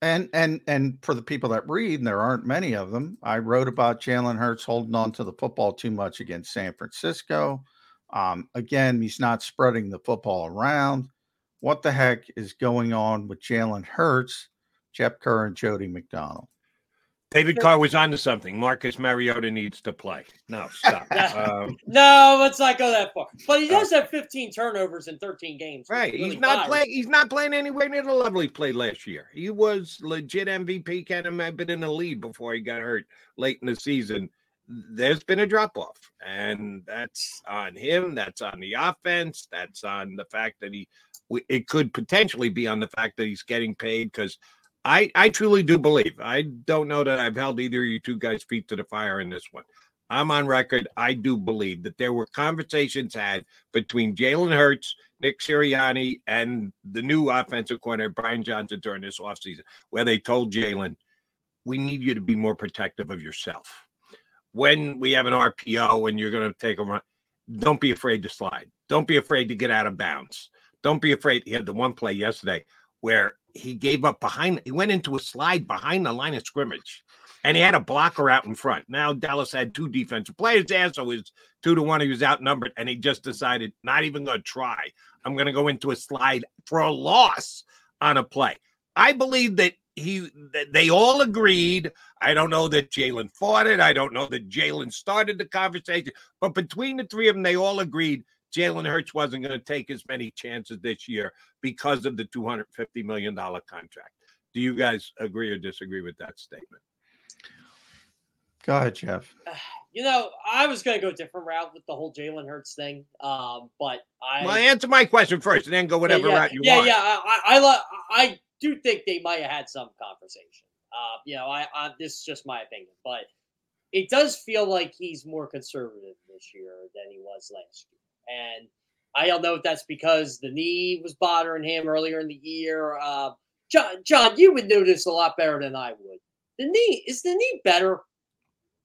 And and and for the people that read, and there aren't many of them, I wrote about Jalen Hurts holding on to the football too much against San Francisco. Um, again, he's not spreading the football around. What the heck is going on with Jalen Hurts, Jeff Kerr, and Jody McDonald? David Carr was onto something. Marcus Mariota needs to play. No, stop. um, No, let's not go that far. But he does have 15 turnovers in 13 games. right. really He's not playing. He's not playing anywhere near the level he played last year. He was legit MVP. Can't have been in the lead before he got hurt late in the season. There's been a drop off, and that's on him. That's on the offense. That's on the fact that he. It could potentially be on the fact that he's getting paid because I, I truly do believe. I don't know that I've held either of you two guys' feet to the fire in this one. I'm on record. I do believe that there were conversations had between Jalen Hurts, Nick Sirianni, and the new offensive coordinator, Brian Johnson, during this offseason, where they told Jalen, we need you to be more protective of yourself. When we have an RPO and you're going to take a run, don't be afraid to slide. Don't be afraid to get out of bounds. Don't be afraid. He had the one play yesterday where he gave up behind, he went into a slide behind the line of scrimmage and he had a blocker out in front. Now Dallas had two defensive players there, so it was two to one. He was outnumbered, and he just decided not even going to try. I'm going to go into a slide for a loss on a play. I believe that he they all agreed. I don't know that Jalen fought it. I don't know that Jalen started the conversation, but between the three of them, they all agreed Jalen Hurts wasn't going to take as many chances this year because of the $250 million contract. Do you guys agree or disagree with that statement? Go ahead, Jeff. You know, I was going to go a different route with the whole Jalen Hurts thing, um, but I. Well, answer my question first, and then go whatever yeah, route you yeah, want. Yeah, I, I, I, lo- I do think they might have had some conversation. Uh, you know, I, I this is just my opinion, but it does feel like he's more conservative this year than he was last year, and I don't know if that's because the knee was bothering him earlier in the year. Uh, John, John, you would know this a lot better than I would. The knee is the knee better.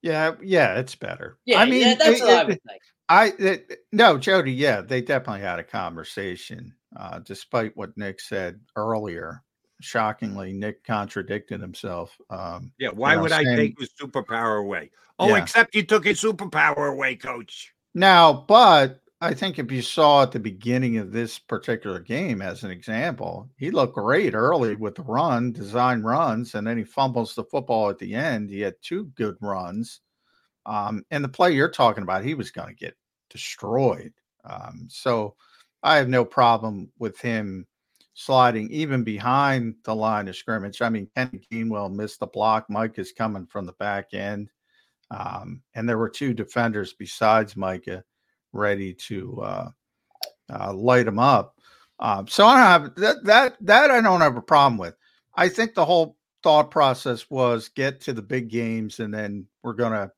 Yeah, yeah, it's better. Yeah, I mean, yeah, that's it- what I would think. I it, no, Jody. Yeah, they definitely had a conversation. Uh, despite what Nick said earlier, shockingly, Nick contradicted himself. Um, Yeah, why you know, would I take his superpower away? Oh, Yeah. except you took his superpower away, coach. Now, but I think if you saw at the beginning of this particular game, as an example, he looked great early with the run, design runs, and then he fumbles the football at the end. He had two good runs. Um, and the play you're talking about, he was going to get destroyed. Um, so I have no problem with him sliding even behind the line of scrimmage. I mean, Kenny Gainwell missed the block. Mike is coming from the back end. Um, and there were two defenders besides Micah ready to uh, uh, light them up. Um, so I don't have that, that, that I don't have a problem with. I think the whole thought process was get to the big games and then we're going to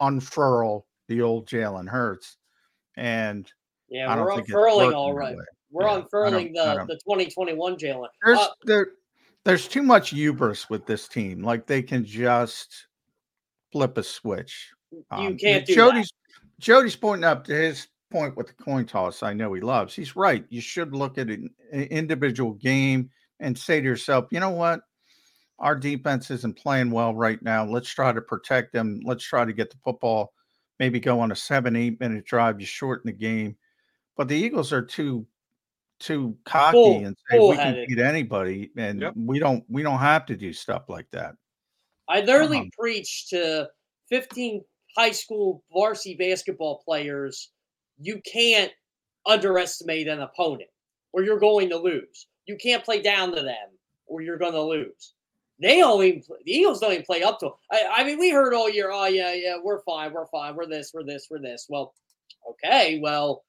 unfurl the old Jalen Hurts. And Yeah, we're unfurling all right. We're Yeah, unfurling the, the 2021 Jalen. There's Uh, there there's too much hubris with this team. Like they can just flip a switch. you Um, can't do Jody's Jody's pointing up to his point with the coin toss. I know he loves. He's right. You should look at an individual game and say to yourself, you know what? Our defense isn't playing well right now. Let's try to protect them. Let's try to get the football, maybe go on a seven, eight minute drive. You shorten the game. But the Eagles are too too cocky Full- and say we can beat anybody, and Yep. we don't we don't have to do stuff like that. I literally Um, preach to 15 high school varsity basketball players you can't underestimate an opponent or you're going to lose. You can't play down to them or you're going to lose. They even, the Eagles don't even play up to them. I, I mean, we heard all year, oh, yeah, yeah, we're fine, we're fine, we're this, we're this, we're this. Well, okay, well,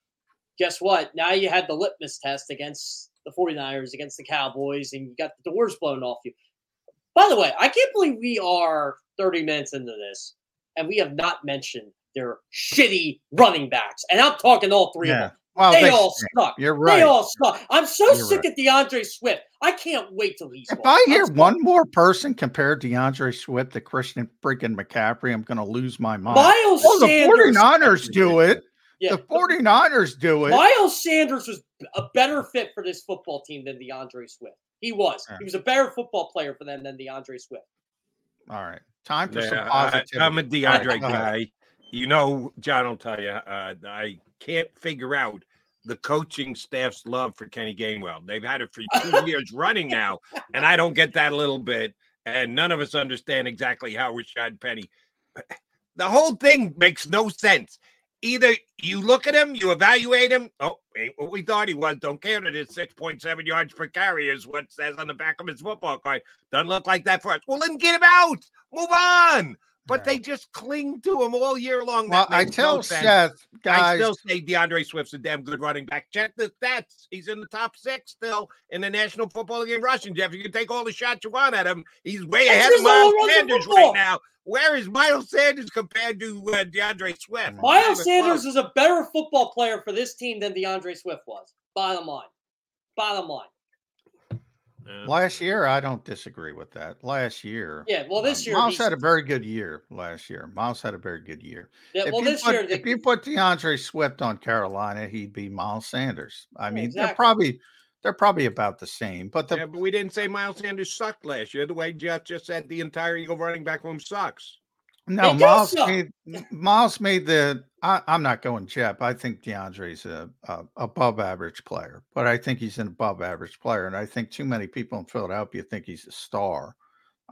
guess what? Now you had the litmus test against the 49ers, against the Cowboys, and you got the doors blown off you. By the way, I can't believe we are 30 minutes into this and we have not mentioned their shitty running backs. And I'm talking all three of them. They, they all suck. You're right. They all suck. I'm so You're sick right. of DeAndre Swift. I can't wait till he's If gone. I hear one more person compare DeAndre Swift to Christian freaking McCaffrey, I'm going to lose my mind. Miles well, the Sanders- 49ers do it. Yeah, the 49ers do it. Miles Sanders was a better fit for this football team than DeAndre Swift. He was. Yeah. He was a better football player for them than DeAndre Swift. All right. Time for some Yeah, I, positivity. I'm a DeAndre Go ahead. guy. You know, John will tell you, uh, I can't figure out the coaching staff's love for Kenny Gainwell. They've had it for two years running now, and I don't get that a little bit. And none of us understand exactly how Rashad Penny. The whole thing makes no sense. Either you look at him, you evaluate him. Oh, ain't what we thought he was. Don't count it. It's 6.7 yards per carry, is what says on the back of his football card. Doesn't look like that for us. Well, then get him out. Move on. But they just cling to him all year long. Well, That I tell no sense. Seth, I guys, still say DeAndre Swift's a damn good running back. Check the stats. He's in the top six still in the National Football League in rushing. Jeff, you can take all the shots you want at him. He's way That's ahead of Miles Sanders right now. Where is Miles Sanders compared to uh, DeAndre Swift? Miles even Sanders close. is a better football player for this team than DeAndre Swift was. Bottom line. Bottom line. Last year, I don't disagree with that. Last year, Yeah, well, this um, year Miles had a very good year last year. Miles had a very good year. Yeah, if well, you this put, year if they- you put DeAndre Swift on Carolina, he'd be Miles Sanders. I mean, they're probably they're probably about the same. But the yeah, but we didn't say Miles Sanders sucked last year. The way Jeff just said the entire Eagle running back room sucks. No, Miles made Miles made the. I, I'm not going Jep. I think DeAndre's a, a above average player, but I think he's an above average player, and I think too many people in Philadelphia think he's a star.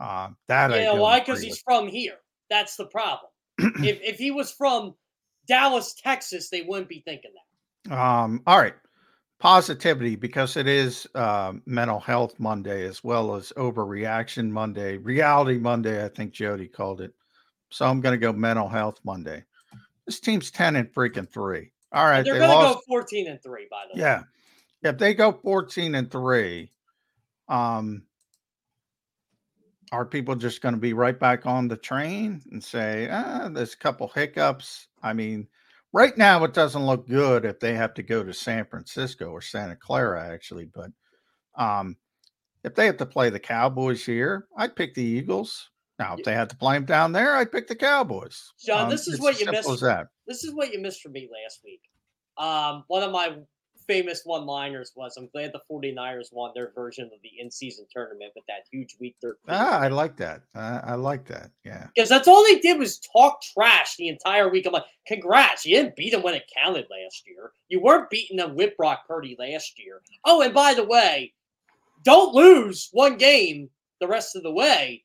Uh, that Yeah, don't why? Because he's from here. That's the problem. if if he was from Dallas, Texas, they wouldn't be thinking that. Um, all right, positivity because it is uh, Mental Health Monday as well as Overreaction Monday, Reality Monday. I think Jody called it. So I'm going to go Mental Health Monday. This team's ten and freaking three. All right, They're they gonna go 14 and three, by the way. Yeah. If they go 14 and 3, um are people just going to be right back on the train and say, ah, there's a couple hiccups? I mean, right now it doesn't look good if they have to go to San Francisco or Santa Clara, actually. But um, if they have to play the Cowboys here, I'd pick the Eagles. Now, if they had to play them down there, I'd pick the Cowboys. John, Um, this is what you missed. This is what you missed from me last week. Um, one of my famous one-liners was, "I'm glad the 49ers won their version of the in-season tournament with that huge week 13." Ah, I like that. I, I like that. Yeah. Because that's all they did was talk trash the entire week. I'm like, congrats, you didn't beat them when it counted last year. You weren't beating them with Brock Purdy last year. Oh, and by the way, don't lose one game the rest of the way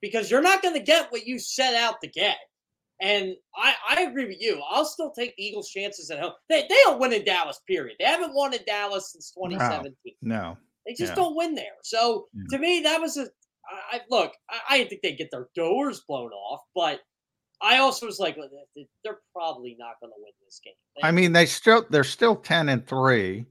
because you're not going to get what you set out to get. And I, I agree with you. I'll still take the Eagles' chances at home. They, they don't win in Dallas, period. They haven't won in Dallas since 2017. No. They just Yeah. don't win there. So Yeah. to me, that was a. I, I look. I, I didn't think they'd get their doors blown off, but I also was like, they- they're probably not going to win this game. I mean, they still they're still ten and three.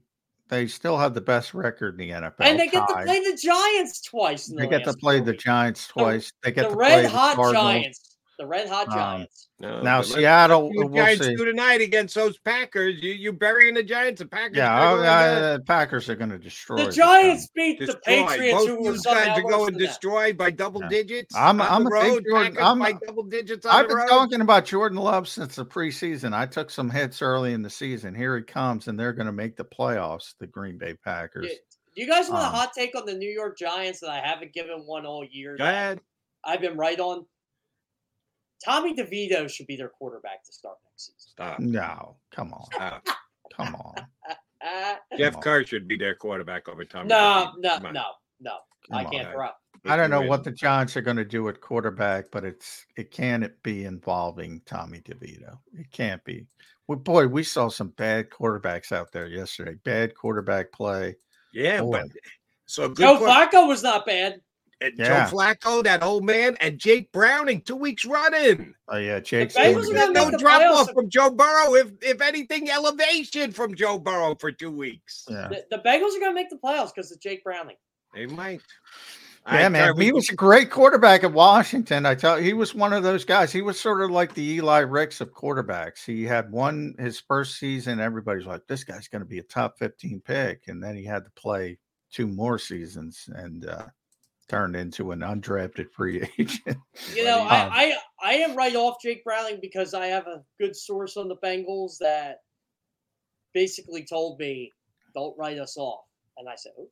They still have the best record in the NFL. and they get to play the Giants twice. The They get to play four the. Giants twice. They get the to red play the hot Cardinals. Giants. The red hot Um, Giants. No, Now, Seattle, let's see what we'll Giants see. do tonight against those Packers. You you burying the Giants. The Packers. Yeah, struggle oh, with uh, the Packers are going to destroy. The Giants thing. beat the Patriots, Both who were those guys somehow are worse going than them. destroyed by double digits. I'm- on I'm the a big road. Jordan- I'm- by double digits on I've the been road. talking about Jordan Love since the preseason. I took some hits early in the season. Here he comes, and they're going to make the playoffs. The Green Bay Packers. Yeah. Do you guys want Um, a hot take on the New York Giants that I haven't given one all year? Go ahead. I've been right on. Tommy DeVito should be their quarterback to start next season. Stop. No, come on, Stop. come on. Jeff on. Kerr should be their quarterback over Tommy. no, DeVito. no, Come on. no, no. I Come can't on. throw. I don't know what the Giants are going to do at quarterback, but it's it can't be involving Tommy DeVito. It can't be. Well, boy, we saw some bad quarterbacks out there yesterday. Bad quarterback play. Yeah, Boy. but so good. Joe for- Flacco was not bad. And Yeah. Joe Flacco, that old man, and Jake Browning, two weeks running. Oh yeah, Jake's Bengals doing are good. No drop playoffs off from Joe Burrow. If if anything, elevation from Joe Burrow for two weeks. Yeah, The, the Bengals are going to make the playoffs because of Jake Browning. They might. yeah, All right, man. We- He was a great quarterback at Washington. I tell you, he was one of those guys. He was sort of like the Eli Ricks of quarterbacks. He had one his first season. Everybody's like, this guy's going to be a top fifteen pick, and then he had to play two more seasons and uh, turned into an undrafted free agent. You know, Um, I, I I am right off Jake Browning because I have a good source on the Bengals that basically told me, "Don't write us off," and I said, oh,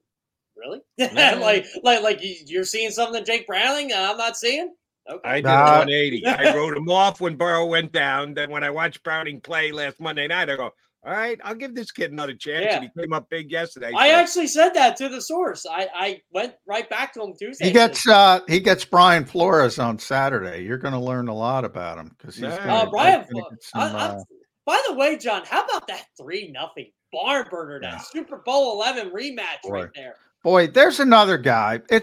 "Really? like, like, like you're seeing something, Jake Browning, and I'm not seeing." Okay. I did nah. 180. I wrote him off when Burrow went down. Then when I watched Browning play last Monday night, I go, all right, I'll give this kid another chance. Yeah. And he came up big yesterday. I so. actually said that to the source. I, I went right back to him Tuesday. He gets uh he gets Brian Flores on Saturday. You're going to learn a lot about him because he's yeah. gonna, uh, Brian. Some, uh, by the way, John, how about that three nothing barn burner? That yeah. Super Bowl eleven rematch boy. right there. Boy, there's another guy. It,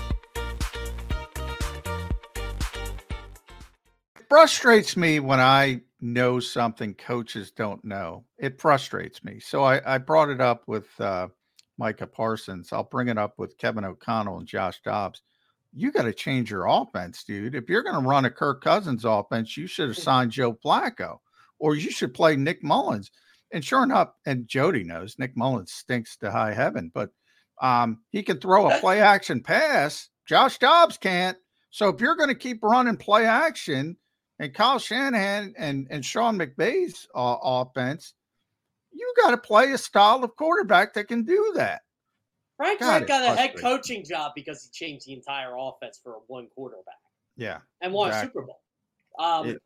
Frustrates me when I know something coaches don't know. It frustrates me. So I, I brought it up with uh, Micah Parsons. I'll bring it up with Kevin O'Connell and Josh Dobbs. You got to change your offense, dude. If you're going to run a Kirk Cousins offense, you should have signed Joe Flacco or you should play Nick Mullens. And sure enough, and Jody knows Nick Mullens stinks to high heaven, but um, he can throw a play action pass. Josh Dobbs can't. So if you're going to keep running play action, and Kyle Shanahan and, and Sean McVay's uh, offense, you got to play a style of quarterback that can do that. Frank God, got a head coaching job because he changed the entire offense for one quarterback. Yeah. And won exactly. a Super Bowl. Um, it,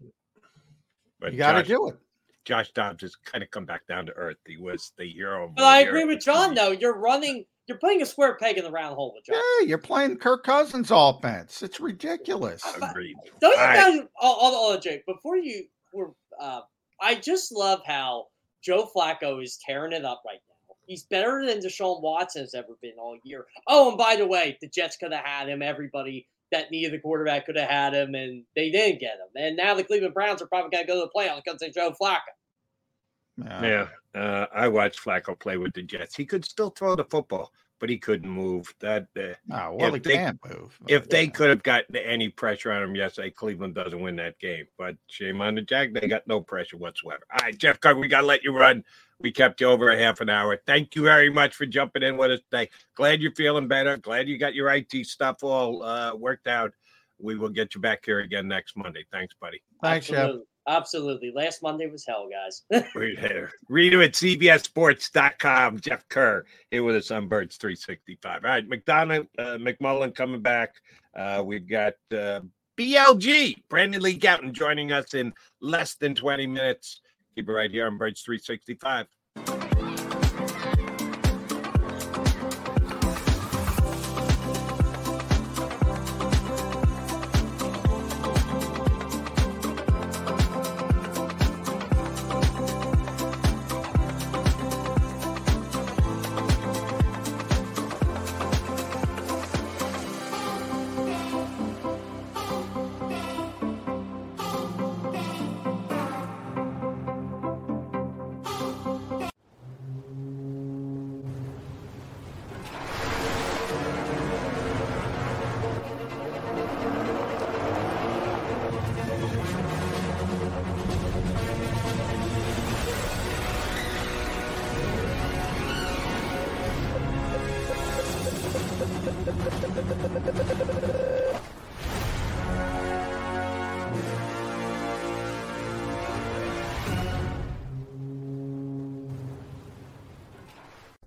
but you got to do it. Josh Dobbs has kind of come back down to earth. He was the hero. But I agree with John, though. You're running you're playing a square peg in the round hole with John. Yeah, you're playing Kirk Cousins offense. It's ridiculous. Agreed. Don't you guys, all, all, all, Jake, before you were, uh, I just love how Joe Flacco is tearing it up right now. He's better than Deshaun Watson has ever been all year. Oh, and by the way, the Jets could have had him. Everybody that needed the quarterback could have had him, and they didn't get him. And now the Cleveland Browns are probably going to go to the playoffs because of Joe Flacco. Yeah, uh, I watched Flacco play with the Jets. He could still throw the football, but he couldn't move. That uh, oh, well, he they, can't move. If yeah. they could have gotten any pressure on him yesterday, Cleveland doesn't win that game. But shame on the Jack; they got no pressure whatsoever. All right, Jeff Cook, we got to let you run. We kept you over a half an hour. Thank you very much for jumping in with us today. Glad you're feeling better. Glad you got your IT stuff all uh, worked out. We will get you back here again next Monday. Thanks, buddy. Thanks, Jeff. Absolutely. Last Monday was hell, guys. Read here. Read him at CBSSports.com. Jeff Kerr here with us on Birds 365. All right, McDonald, uh, McMullen coming back. Uh, we've got uh, BLG, Brandon Lee Gowton, joining us in less than 20 minutes. Keep it right here on Birds 365.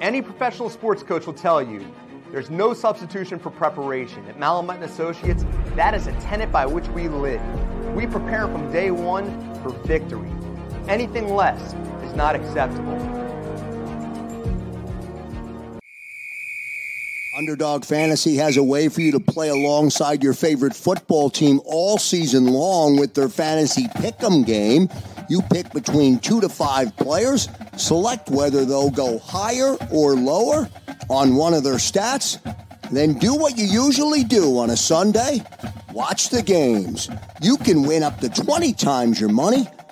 Any professional sports coach will tell you there's no substitution for preparation. At Malamut and Associates, that is a tenet by which we live. We prepare from day one for victory. Anything less is not acceptable. Underdog Fantasy has a way for you to play alongside your favorite football team all season long with their fantasy pick'em game. You pick between two to five players, select whether they'll go higher or lower on one of their stats, then do what you usually do on a Sunday. Watch the games. You can win up to 20 times your money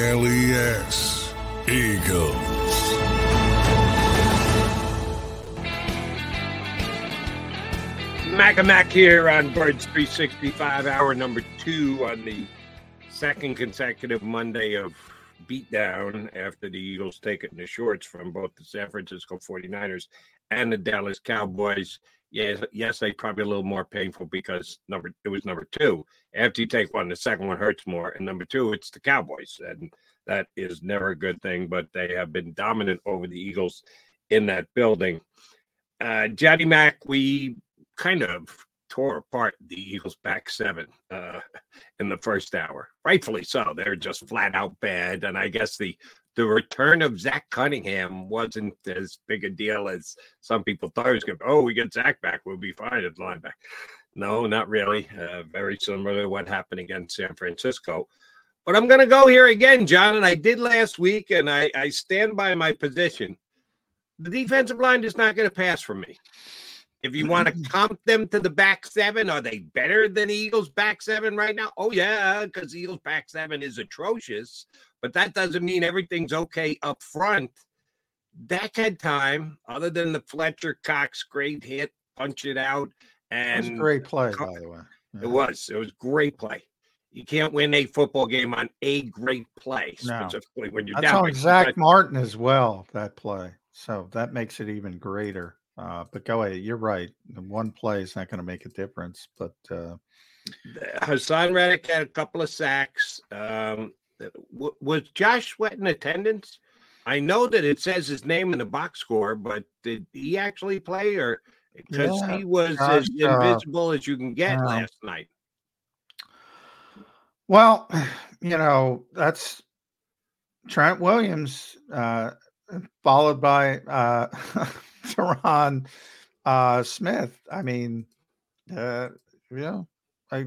G L E S. Eagles. Mac here on Birds 365, hour number two on the second consecutive Monday of beatdown after the Eagles take it in the shorts from both the San Francisco 49ers and the Dallas Cowboys. Yes, yes, they probably a little more painful because number it was number two. After you take one, the second one hurts more. And number two, it's the Cowboys. And that is never a good thing, but they have been dominant over the Eagles in that building. Uh Johnny Mac, we kind of tore apart the Eagles back seven uh, in the first hour. Rightfully so. They're just flat out bad. And I guess the the return of Zach Cunningham wasn't as big a deal as some people thought it was going to Oh, we get Zach back. We'll be fine at linebacker. No, not really. Uh, very similar to what happened against San Francisco. But I'm going to go here again, John, and I did last week, and I, I stand by my position. The defensive line is not going to pass for me. If you want to comp them to the back seven, are they better than the Eagles back seven right now? Oh, yeah, because the Eagles back seven is atrocious, but that doesn't mean everything's okay up front. Dak had time, other than the Fletcher Cox great hit, punch it out. And That was a great play, by the way. It was. It was great play. You can't win a football game on a great play, No. specifically when you're That's down. by- Zach Martin as well, that play. So that makes it even greater. Uh, but go ahead. You're right. One play is not going to make a difference. But uh, Haason Reddick had a couple of sacks. Um, w- was Josh Sweat in attendance? I know that it says his name in the box score, but did he actually play or because Yeah, he was Josh, as uh, invisible as you can get um, last night? Well, you know, that's Trent Williams, uh, followed by uh, Tyron uh, Smith. I mean, uh, you know, I,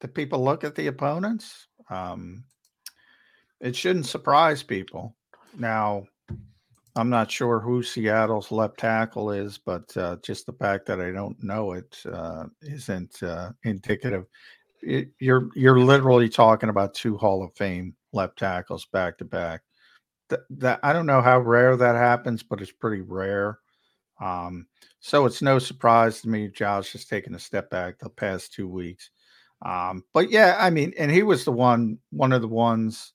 the people look at the opponents. Um, it shouldn't surprise people. Now, I'm not sure who Seattle's left tackle is, but uh, just the fact that I don't know it uh, not uh, indicative. It, you're you're literally talking about two Hall of Fame left tackles back to back. That, that I don't know how rare that happens, but it's pretty rare. Um, so it's no surprise to me Josh has taken a step back the past two weeks. Um, but yeah, I mean, and he was the one, one of the ones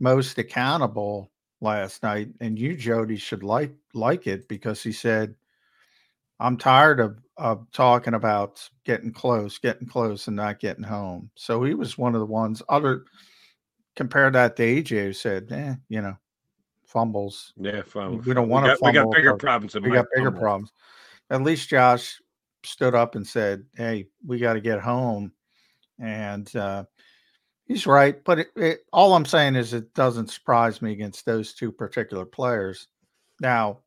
most accountable last night. And you, Jody, should like like it because he said, "I'm tired of of talking about getting close, getting close, and not getting home." So he was one of the ones. Other compare that to AJ who said, "Eh, you know, fumbles. Yeah, fumbles. We don't want to. We got bigger problems. We got bigger problems. At least Josh stood up and said, "Hey, we got to get home," and uh, he's right. But it, it, all I'm saying is, it doesn't surprise me against those two particular players. Now,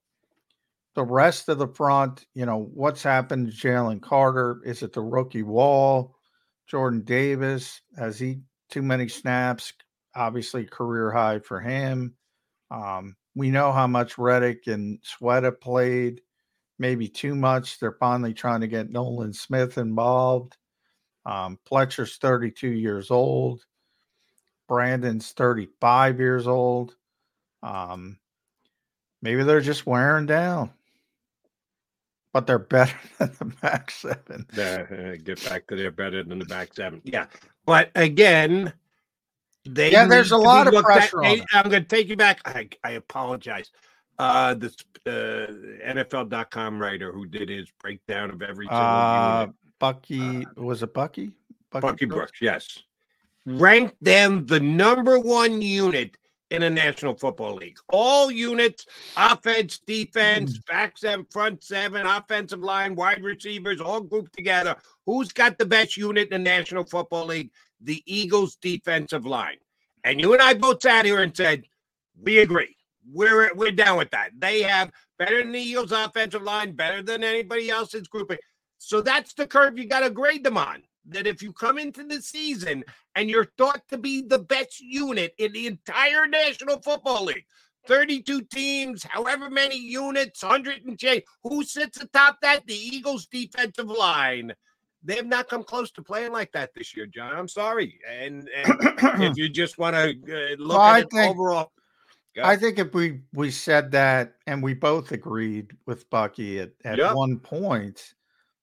the rest of the front, you know, what's happened to Jalen Carter? Is it the rookie wall? Jordan Davis has he too many snaps? Obviously, career high for him. Um, we know how much Reddick and Sweat have played maybe too much. They're finally trying to get Nolan Smith involved. Um, Fletcher's 32 years old. Brandon's 35 years old. Um, maybe they're just wearing down, but they're better than the back seven. Uh, get back to they're better than the back seven. Yeah, but again, they yeah, there's a lot of pressure. At, I'm going to take you back. I, I apologize uh this uh NFL.com writer who did his breakdown of every uh. Bucky uh, was it Bucky? Bucky, Bucky Brooks? Brooks, yes. Ranked them the number one unit in the National Football League. All units, offense, defense, mm. back seven, front seven, offensive line, wide receivers, all grouped together. Who's got the best unit in the National Football League? The Eagles defensive line. And you and I both sat here and said, we agree. We're we're down with that. They have better than the Eagles offensive line, better than anybody else's grouping. So that's the curve you got to grade them on. That if you come into the season and you're thought to be the best unit in the entire National Football League, 32 teams, however many units, 100 and J, who sits atop that? The Eagles defensive line. They have not come close to playing like that this year, John. I'm sorry. And, and if you just want to uh, look well, at it think, overall, I think if we we said that and we both agreed with Bucky at, at yep. one point,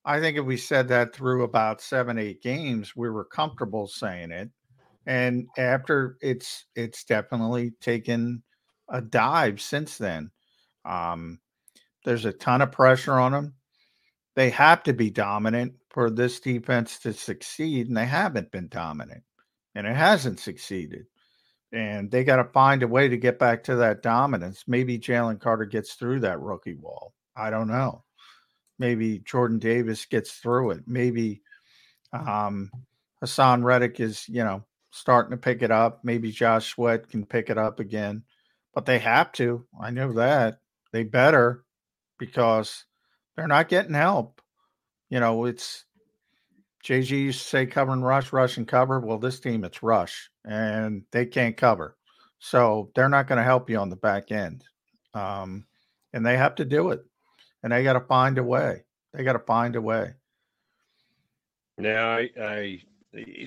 I think if we said that through about seven, eight games, we were comfortable saying it. And after it's it's definitely taken a dive since then. Um, there's a ton of pressure on them. They have to be dominant for this defense to succeed, and they haven't been dominant, and it hasn't succeeded and they got to find a way to get back to that dominance. Maybe Jalen Carter gets through that rookie wall. I don't know. Maybe Jordan Davis gets through it. Maybe um, Haason Reddick is, you know, starting to pick it up. Maybe Josh Sweat can pick it up again, but they have to. I know that they better because they're not getting help. You know, it's JG used to say cover and rush, rush and cover. Well, this team, it's rush and they can't cover. So they're not going to help you on the back end. Um, and they have to do it. And they got to find a way. They got to find a way. Now, I, I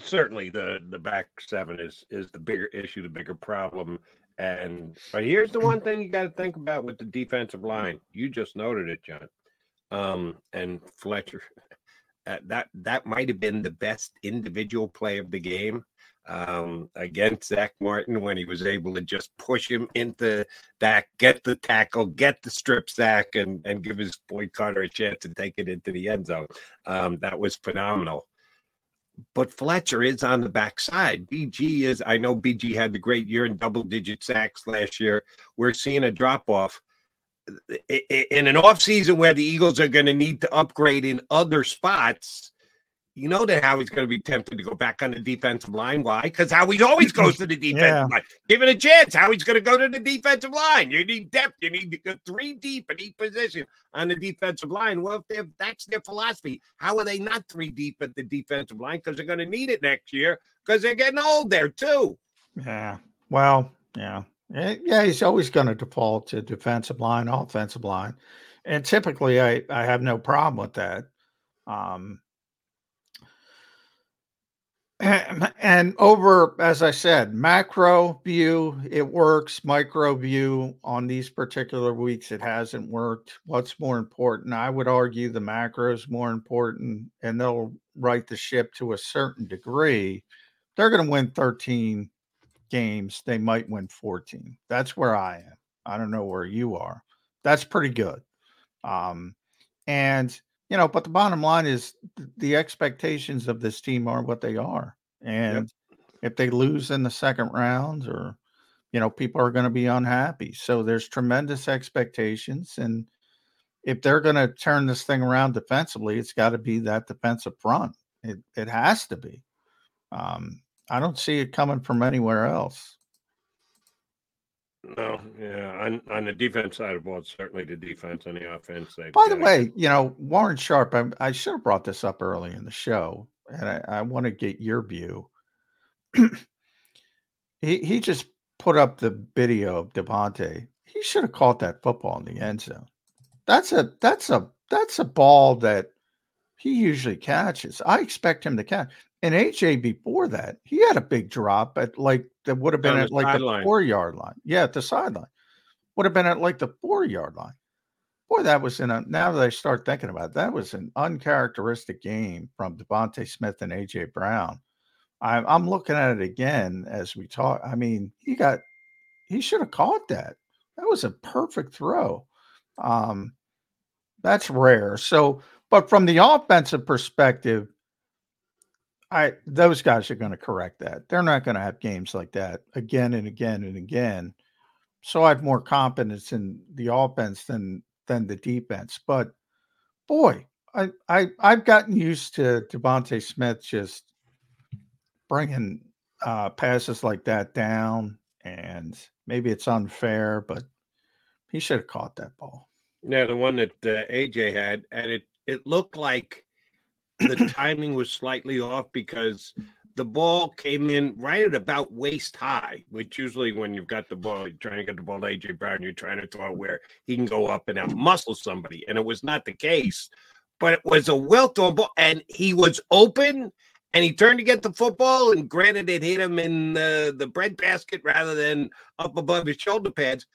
certainly the the back seven is is the bigger issue, the bigger problem. And but here's the one thing you got to think about with the defensive line. You just noted it, John. Um, and Fletcher, that that might have been the best individual play of the game um, against Zach Martin when he was able to just push him into that, get the tackle, get the strip sack, and and give his boy Carter a chance to take it into the end zone. Um, that was phenomenal. But Fletcher is on the backside. BG is, I know BG had the great year in double digit sacks last year. We're seeing a drop off in an offseason where the Eagles are going to need to upgrade in other spots you know that Howie's going to be tempted to go back on the defensive line. Why? Because Howie always goes to the defensive yeah. line. Give it a chance. Howie's going to go to the defensive line. You need depth. You need to go three deep in each position on the defensive line. Well, if that's their philosophy, how are they not three deep at the defensive line? Because they're going to need it next year because they're getting old there too. Yeah. Well, yeah. Yeah, he's always going to default to defensive line, offensive line. And typically I, I have no problem with that. Um, and over as i said macro view it works. Micro view on these particular weeks it hasn't worked. What's more important? I would argue the macro is more important and they'll right the ship to a certain degree. They're going to win 13 games. They might win 14 that's where i am. I don't know where you are. That's pretty good. Um and you know, but the bottom line is the expectations of this team are what they are. And yep. if they lose in the second round or, you know, people are going to be unhappy. So there's tremendous expectations. And if they're going to turn this thing around defensively, it's got to be that defensive front. It, it has to be. Um, I don't see it coming from anywhere else. No, yeah, on on the defense side of the ball, certainly the defense and the offense. By the way, you know Warren Sharp. I, I, should have brought this up early in the show, and I, I want to get your view. he he just put up the video of DeVonta. He should have caught that football in the end zone. That's a that's a that's a ball that he usually catches. I expect him to catch. And AJ before that, he had a big drop at like that would have been at like the line. four yard line. Yeah, at the sideline. Would have been at like the four yard line. Boy, that was in a now that I start thinking about it, that was an uncharacteristic game from DeVonta Smith and AJ Brown. I'm I'm looking at it again as we talk. I mean, he got he should have caught that. That was a perfect throw. Um, that's rare. So, but from the offensive perspective, I those guys are going to correct that. They're not going to have games like that again and again and again. So I have more confidence in the offense than than the defense. But boy, I I I've gotten used to DeVonta Smith just bringing uh, passes like that down, and maybe it's unfair, but he should have caught that ball. Yeah, the one that uh, AJ had, and it it looked like the timing was slightly off because the ball came in right at about waist high, which usually when you've got the ball, you're trying to get the ball to AJ Brown, you're trying to throw it where he can go up and out muscle somebody. And it was not the case, but it was a well thrown ball, and he was open and he turned to get the football. And granted, it hit him in the, the bread basket rather than up above his shoulder pads,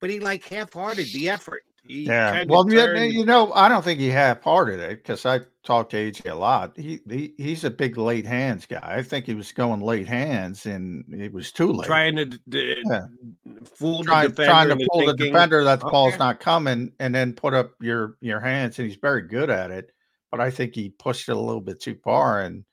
but he like half hearted the effort. He yeah. Well, turned... you know, I don't think he half-hearted it because I talked to AJ a lot. He, he he's a big late hands guy. I think he was going late hands and it was too late. Trying to yeah. fool trying, the trying to fool thinking, the defender that the okay. ball's not coming and then put up your your hands and he's very good at it. But I think he pushed it a little bit too far and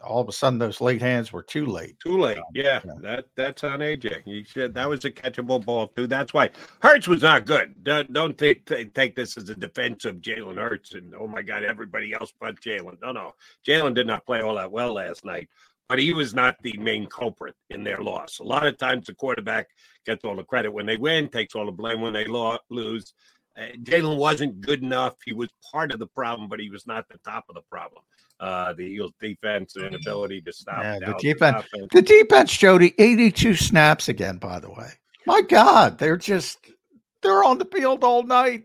all of a sudden those late hands were too late. Too late. Yeah, yeah. that that's on AJ. He said that was a catchable ball too. That's why Hurts was not good. Don't, don't think take this as a defense of Jalen Hurts and oh my God, everybody else but Jalen. No, no, Jalen did not play all that well last night, but he was not the main culprit in their loss. A lot of times the quarterback gets all the credit when they win, takes all the blame when they lo- lose. Uh, Jalen wasn't good enough. He was part of the problem, but he was not the top of the problem uh, the Eagles' defense and ability to stop. Yeah, the defense, the defense, Jody, 82 snaps again. By the way, my God, they're just they're on the field all night.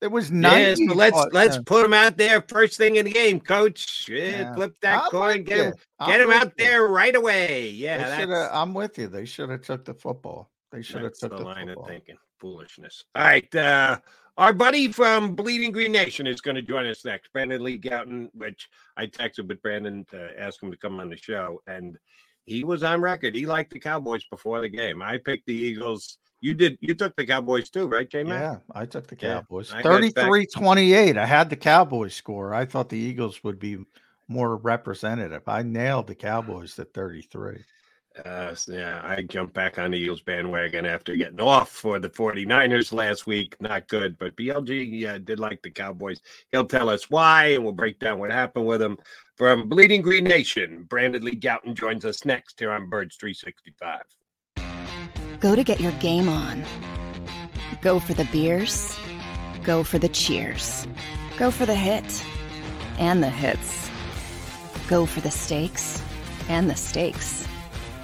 It was nice. Yeah, so let's let's put them out there first thing in the game, Coach. Yeah, yeah. Flip that coin, get him, get him out you. there right away. Yeah, I'm with you. They should have took the football. They should have took the, the line football. of thinking. Foolishness. All right. Uh, our buddy from Bleeding Green Nation is going to join us next. Brandon Lee Gowton, which I texted with Brandon to ask him to come on the show. And he was on record. He liked the Cowboys before the game. I picked the Eagles. You did. You took the Cowboys too, right, J Yeah, I took the Cowboys. Yeah, 33 28. I had the Cowboys score. I thought the Eagles would be more representative. I nailed the Cowboys at 33. Uh, yeah, I jumped back on the Eagles bandwagon after getting off for the 49ers last week. Not good, but BLG yeah, did like the Cowboys. He'll tell us why, and we'll break down what happened with him. From Bleeding Green Nation, Brandon Lee Gowton joins us next here on Birds 365. Go to get your game on. Go for the beers. Go for the cheers. Go for the hit and the hits. Go for the stakes and the stakes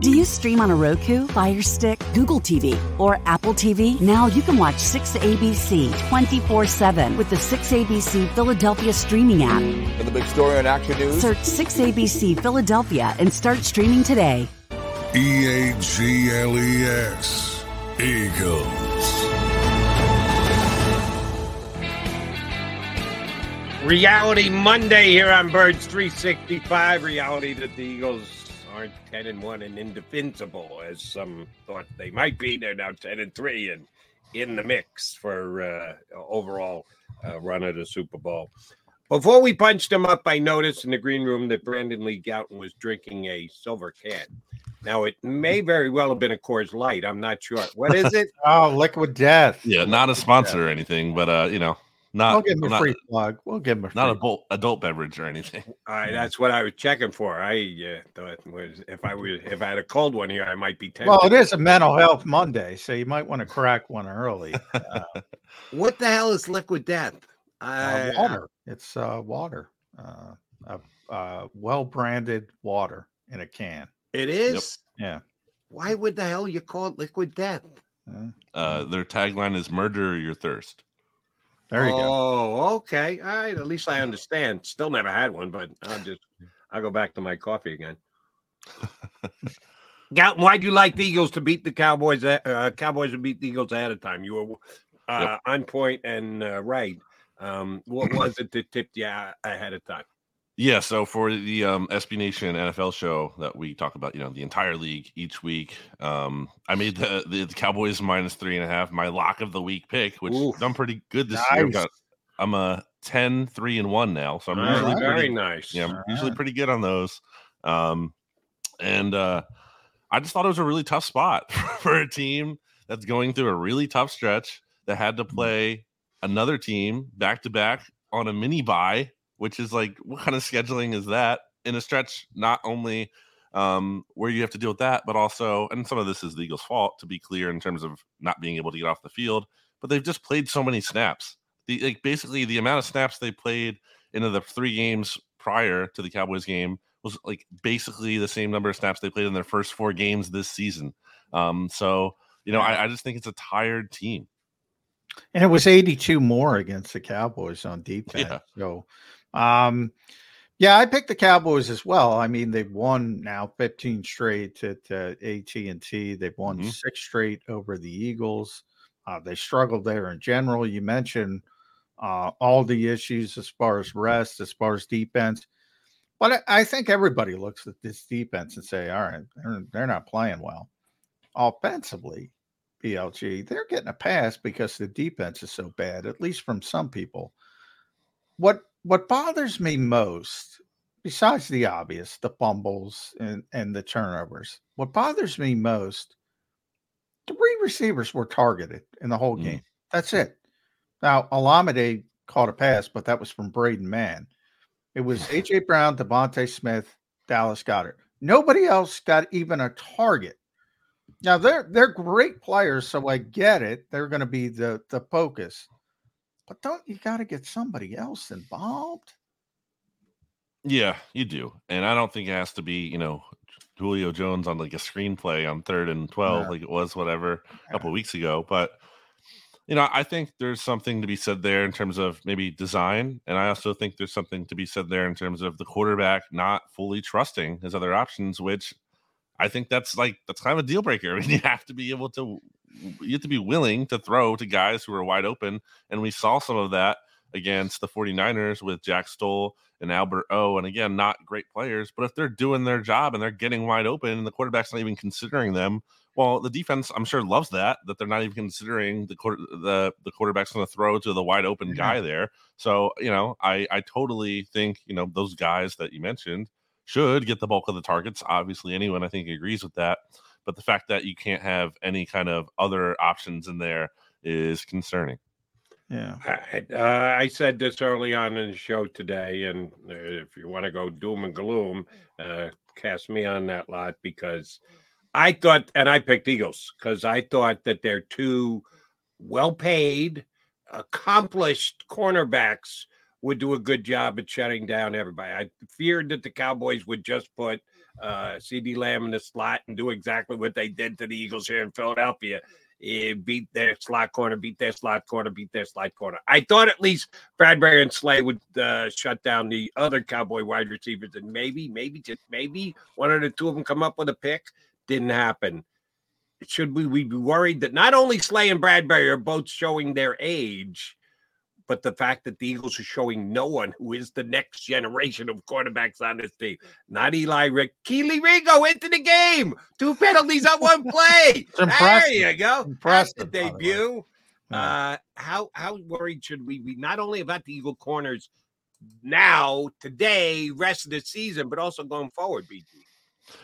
Do you stream on a Roku, Fire Stick, Google TV, or Apple TV? Now you can watch 6ABC 24 7 with the 6ABC Philadelphia streaming app. For the big story on Action News, Search 6ABC Philadelphia and start streaming today. E A G L E S. Eagles. Reality Monday here on Birds 365. Reality that the Eagles aren't 10 and 1 and indefensible as some thought they might be. They're now 10 and 3 and in the mix for uh, overall uh, run of the Super Bowl. Before we punched him up, I noticed in the green room that Brandon Lee Gowton was drinking a silver can. Now, it may very well have been a Coors Light. I'm not sure. What is it? oh, Liquid Death. Yeah, not a sponsor or anything, but uh, you know, not. We'll give him a not, free plug. We'll give him a free not adult adult beverage or anything. All right, that's what I was checking for. I uh, thought was if I was if I had a cold one here, I might be tempted. Well, it is a mental health Monday, so you might want to crack one early. Uh, what the hell is liquid death? uh, water. It's uh, water. Uh, uh, uh, well branded water in a can. It is. Yeah. Why would the hell you call it liquid death? Uh, their tagline is "Murder your thirst." There you go. Oh, okay. All right. At least I understand. Still never had one, but I'll just I'll go back to my coffee again. Gowton, why'd you like the Eagles to beat the Cowboys? Uh, Cowboys to beat the Eagles ahead of time. You were uh, Yep. on point and uh, right. Um, what was it that tipped you ahead of time? Yeah, so for the um, SB Nation NFL show that we talk about, you know, the entire league each week, um, I made the, the Cowboys minus three and a half, my lock of the week pick, which Oof. done pretty good this year. Nice. got, I'm a 10, 3 and 1 now. So I'm All usually right, very pretty, nice. Yeah, I'm All usually right. pretty good on those. Um, and uh, I just thought it was a really tough spot for a team that's going through a really tough stretch that had Mm-hmm. to play another team back to back on a mini bye, which is like, what kind of scheduling is that in a stretch? Not only um, where you have to deal with that, but also, and some of this is the Eagles' fault, to be clear, in terms of not being able to get off the field. But they've just played so many snaps. The like basically the amount of snaps they played into the three games prior to the Cowboys game was like basically the same number of snaps they played in their first four games this season. Um, so you know, I, I just think it's a tired team. And it was 82 more against the Cowboys on defense. Yeah. So, um, yeah, I picked the Cowboys as well. I mean, they've won now 15 straight at uh, AT&T. They've won Mhm. six straight over the Eagles. Uh, they struggled there in general. You mentioned uh, all the issues as far as rest, as far as defense. But I, I think everybody looks at this defense and say, all right, they're, they're not playing well. Offensively, BLG, they're getting a pass because the defense is so bad, at least from some people. What what bothers me most, besides the obvious, the fumbles and, and the turnovers, what bothers me most, three receivers were targeted in the whole Mm. game. That's it. Now, Olamide caught a pass, but that was from Braden Mann. It was AJ Brown, DeVonta Smith, Dallas Goedert. Nobody else got even a target. Now they're they're great players, so I get it. They're going to be the the focus, but don't you got to get somebody else involved? Yeah, you do, and I don't think it has to be you know Julio Jones on like a screenplay on third and twelve, Yeah. like it was whatever a couple weeks ago. But you know, I think there's something to be said there in terms of maybe design, and I also think there's something to be said there in terms of the quarterback not fully trusting his other options, which I think that's like that's kind of a deal breaker. I mean, you have to be able to you have to be willing to throw to guys who are wide open, and we saw some of that against the 49ers with Jack Stoll and Albert O. And again, not great players, but if they're doing their job and they're getting wide open and the quarterback's not even considering them, well, the defense I'm sure loves that that they're not even considering the quarter the the quarterback's going to throw to the wide open guy there. So you know, I I totally think you know those guys that you mentioned should get the bulk of the targets. Obviously, anyone I think agrees with that. But the fact that you can't have any kind of other options in there is concerning. Yeah. I, uh, I said this early on in the show today, and uh, if you want to go doom and gloom, uh, cast me on that lot because I thought, and I picked Eagles because I thought that they're two well paid, accomplished cornerbacks would do a good job at shutting down everybody. I feared that the Cowboys would just put uh, CeeDee Lamb in the slot and do exactly what they did to the Eagles here in Philadelphia. Eh, beat their slot corner, beat their slot corner, beat their slot corner. I thought at least Bradberry and Slay would uh, shut down the other Cowboy wide receivers, and maybe, maybe just maybe one or the two of them come up with a pick. Didn't happen. Should we, we be worried that not only Slay and Bradberry are both showing their age, but the fact that the Eagles are showing no one who is the next generation of quarterbacks on this team. Not Eli Rick. Kelee Ringo into the game. Two penalties on one play. It's impressive. There you go. Impressive, That's by the the debut. Uh, how how worried should we be? Not only about the Eagle corners now, today, rest of the season, but also going forward, BG.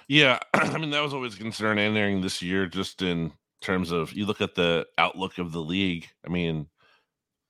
Yeah, I mean that was always a concern entering this year, just in terms of you look at the outlook of the league. I mean,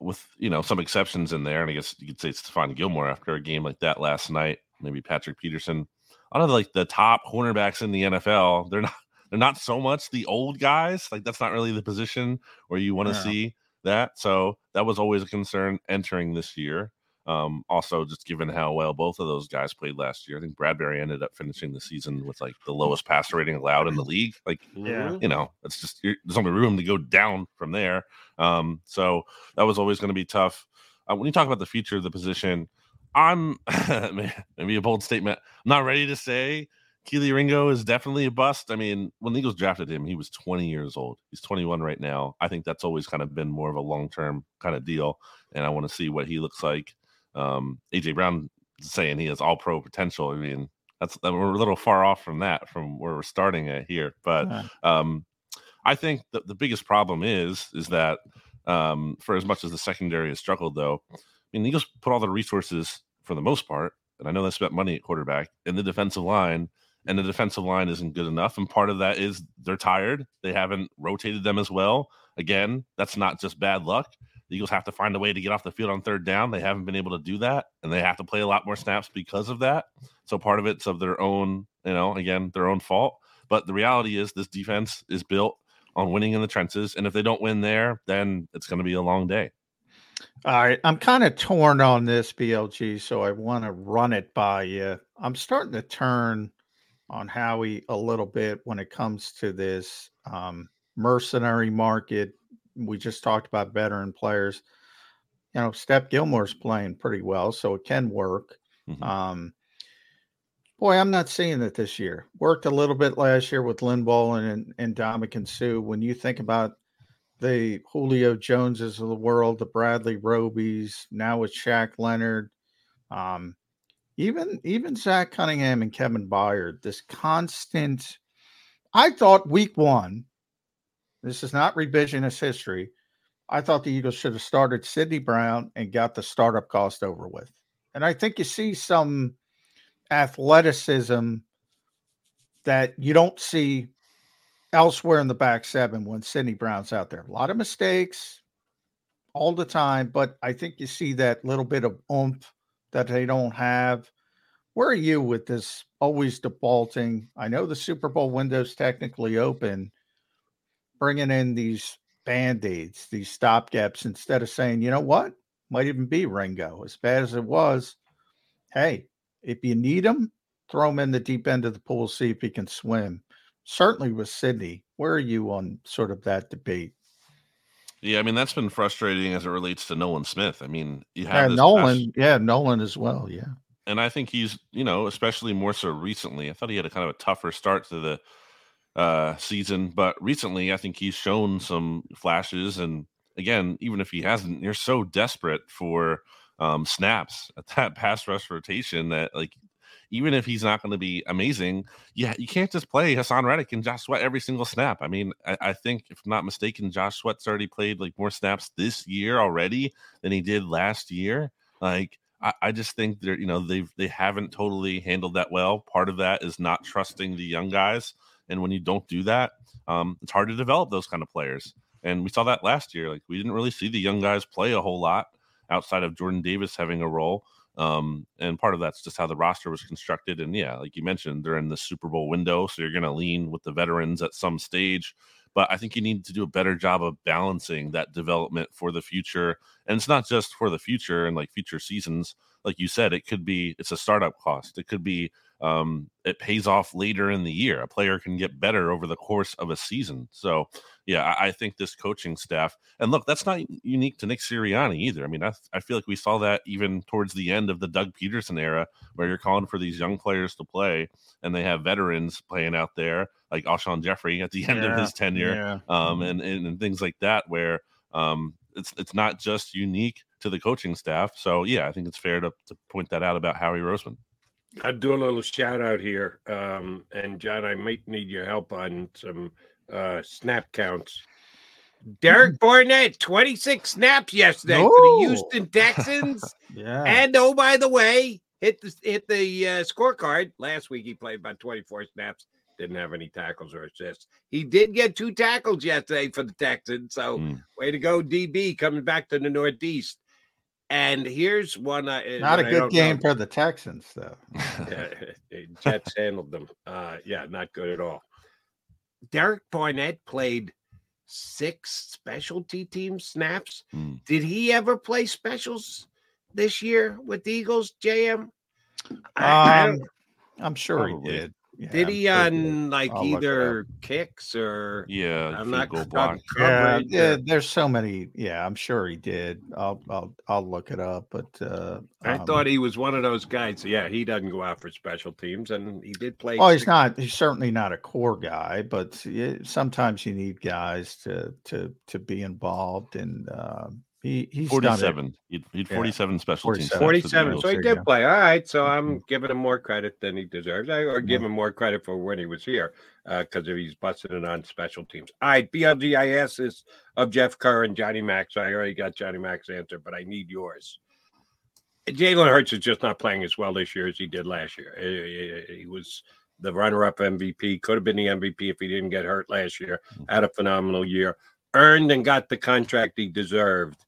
with you know some exceptions in there, and I guess you could say Stephon Gilmore after a game like that last night, maybe Patrick Peterson. Out of like the top cornerbacks in the NFL, they're not they're not so much the old guys. Like that's not really the position where you want to Yeah. see that. So that was always a concern entering this year. Um, also, just given how well both of those guys played last year, I think Bradberry ended up finishing the season with like the lowest passer rating allowed in the league. Like, Yeah. you know, it's just there's only room to go down from there. Um, so that was always going to be tough. Uh, when you talk about the future of the position, I'm maybe a bold statement. I'm not ready to say Kelee Ringo is definitely a bust. I mean, when the Eagles drafted him, he was 20 years old. He's 21 right now. I think that's always kind of been more of a long term kind of deal, and I want to see what he looks like. Um, AJ Brown saying he has all pro potential. I mean, that's that we're a little far off from that, from where we're starting at here. But Yeah. um, I think that the biggest problem is is that um, for as much as the secondary has struggled, though, I mean, the Eagles put all the resources for the most part, and I know they spent money at quarterback in the defensive line, and the defensive line isn't good enough. And part of that is they're tired. They haven't rotated them as well. Again, that's not just bad luck. The Eagles have to find a way to get off the field on third down. They haven't been able to do that, and they have to play a lot more snaps because of that. So part of it's of their own, you know, again, their own fault. But the reality is this defense is built on winning in the trenches. And if they don't win there, then it's going to be a long day. All right, I'm kind of torn on this BLG, so I want to run it by you. I'm starting to turn on Howie a little bit when it comes to this um, mercenary market. We just talked about veteran players. You know, Steph Gilmore's playing pretty well, so it can work. Um, boy, I'm not seeing it this year. Worked a little bit last year with Linval and and Ndamukong Suh. When you think about the Julio Joneses of the world, the Bradley Robies, now with Shaq Leonard, um, even even Zach Cunningham and Kevin Byard, this constant. I thought week one, this is not revisionist history. I thought the Eagles should have started Sydney Brown and got the startup cost over with. And I think you see some athleticism that you don't see elsewhere in the back seven when Sydney Brown's out there. A lot of mistakes all the time, but I think you see that little bit of oomph that they don't have. where are you with this always defaulting? I know the Super Bowl window's technically open, bringing in these band aids, these stopgaps, instead of saying, you know what, might even be Ringo. As bad as it was, hey, if you need him, throw him in the deep end of the pool, see if he can swim. Certainly with Sydney. Where are you on sort of that debate? Yeah, I mean that's been frustrating as it relates to Nolan Smith. I mean, you have yeah, Nolan, past, yeah, Nolan as well, yeah. And I think he's, you know, especially more so recently. I thought he had a kind of a tougher start to the uh season, but recently I think he's shown some flashes and again, even if he hasn't, you're so desperate for um snaps at that pass rush rotation that like even if he's not going to be amazing, yeah, you can't just play Haason Reddick and Josh Sweat every single snap. I mean, I, I, think if I'm not mistaken, Josh Sweat's already played like more snaps this year already than he did last year. Like, I, I just think they're, you know, they've they haven't totally handled that well. Part of that is not trusting the young guys. And when you don't do that, um, it's hard to develop those kind of players. And we saw that last year. Like we didn't really see the young guys play a whole lot outside of Jordan Davis having a role. Um, and part of that's just how the roster was constructed. And yeah, like you mentioned, they're in the Super Bowl window, so you're going to lean with the veterans at some stage. But I think you need to do a better job of balancing that development for the future. And it's not just for the future and like future seasons. Like you said, it could be it's a startup cost. It could be um, it pays off later in the year. A player can get better over the course of a season. So, yeah, I, I think this coaching staff, and look, that's not unique to Nick Sirianni either. I mean, I, I feel like we saw that even towards the end of the Doug Pederson era, where you're calling for these young players to play, and they have veterans playing out there, like Alshon Jeffery at the end yeah, of his tenure, yeah. um, mm-hmm. and, and, and things like that, where um, it's it's not just unique to the coaching staff. So, yeah, I think it's fair to, to point that out about Howie Roseman. I'd do a little shout out here. Um, and John, I might need your help on some uh, snap counts. Derek mm-hmm. Barnett, 26 snaps yesterday oh. for the. Houston Texans. yeah. And oh, by the way, hit the hit the uh, scorecard. Last week he played about 24 snaps. Didn't have any tackles or assists. He did get two tackles yesterday for the Texans. So mm. way to go, DB, coming back to the Northeast. And here's one. Uh, Not a good game know. for the Texans, though. yeah, Jets handled them. Uh, yeah, not good at all. Derek Barnett played six specialty team snaps. Mm. Did he ever play specials this year with the Eagles, JM? I, um, I am sure he did. Yeah, Did he on like I'll either kicks or yeah? I'm not go block. Yeah, yeah, there's so many. Yeah, I'm sure he did. I'll I'll I'll look it up. But uh, I um, thought he was one of those guys. Yeah, he doesn't go out for special teams, and he did play. Oh, he's not. He's certainly not a core guy, but sometimes you need guys to to to be involved and. Uh, he he's 47. He had 47 yeah. special 47. teams. 47. So he did play. All right. So I'm mm-hmm. giving him more credit than he deserves. I or give mm-hmm. him more credit for when he was here because uh, if he's busting it on special teams. All right. BLGIS is of Jeff Kerr and Johnny Mack. So I already got Johnny Mack's answer, but I need yours. Jalen Hurts is just not playing as well this year as he did last year. He, he was the runner-up MVP. Could have been the MVP if he didn't get hurt last year. Mm-hmm. Had a phenomenal year. Earned and got the contract he deserved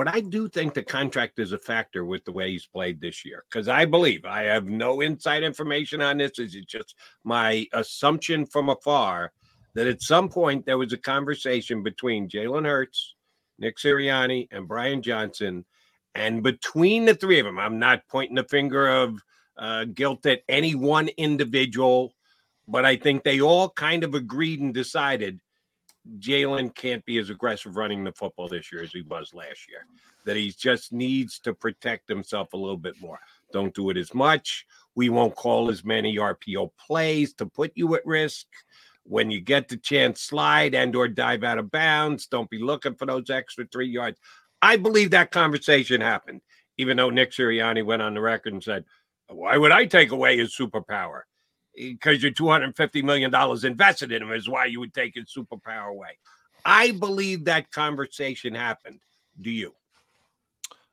but I do think the contract is a factor with the way he's played this year because I believe I have no inside information on this. Is it just my assumption from afar that at some point there was a conversation between Jalen Hurts, Nick Sirianni, and Brian Johnson, and between the three of them, I'm not pointing the finger of uh, guilt at any one individual, but I think they all kind of agreed and decided Jalen can't be as aggressive running the football this year as he was last year. That he just needs to protect himself a little bit more. Don't do it as much. We won't call as many RPO plays to put you at risk. When you get the chance, slide and or dive out of bounds. Don't be looking for those extra three yards. I believe that conversation happened, even though Nick Sirianni went on the record and said, "Why would I take away his superpower?" Because you're 250 million dollars invested in him is why you would take his superpower away. I believe that conversation happened. Do you?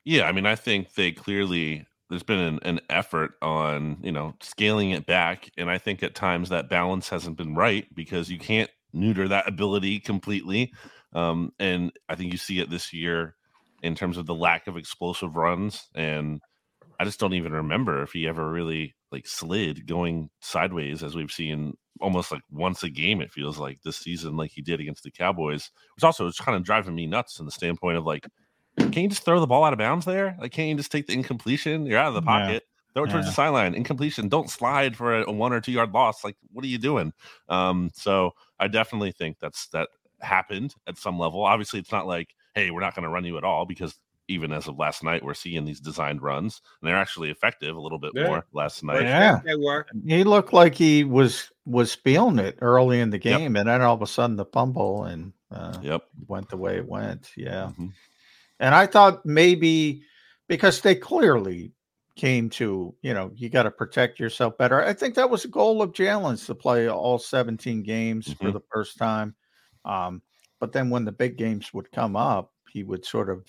Yeah, I mean, I think they clearly there's been an, an, effort on you know scaling it back, and I think at times that balance hasn't been right because you can't neuter that ability completely. Um, and I think you see it this year in terms of the lack of explosive runs and I just don't even remember if he ever really like slid going sideways as we've seen almost like once a game. It feels like this season, like he did against the Cowboys, which also is kind of driving me nuts in the standpoint of like, can you just throw the ball out of bounds there? Like, can't you just take the incompletion? You're out of the pocket. Yeah. Throw it towards the sideline. Incompletion. Don't slide for a, a, one or two yard loss. Like, what are you doing? Um, so I definitely think that's that happened at some level. Obviously, it's not like, hey, we're not going to run you at all because even as of last night, we're seeing these designed runs, and they're actually effective a little bit yeah. more last night. Yeah, they were. He looked like he was was feeling it early in the game, yep. and then all of a sudden the fumble and uh, yep went the way it went. Yeah, mm-hmm. and I thought maybe because they clearly came to you know you got to protect yourself better. I think that was the goal of Jalen's to play all 17 games mm-hmm. for the first time. Um, but then when the big games would come up, he would sort of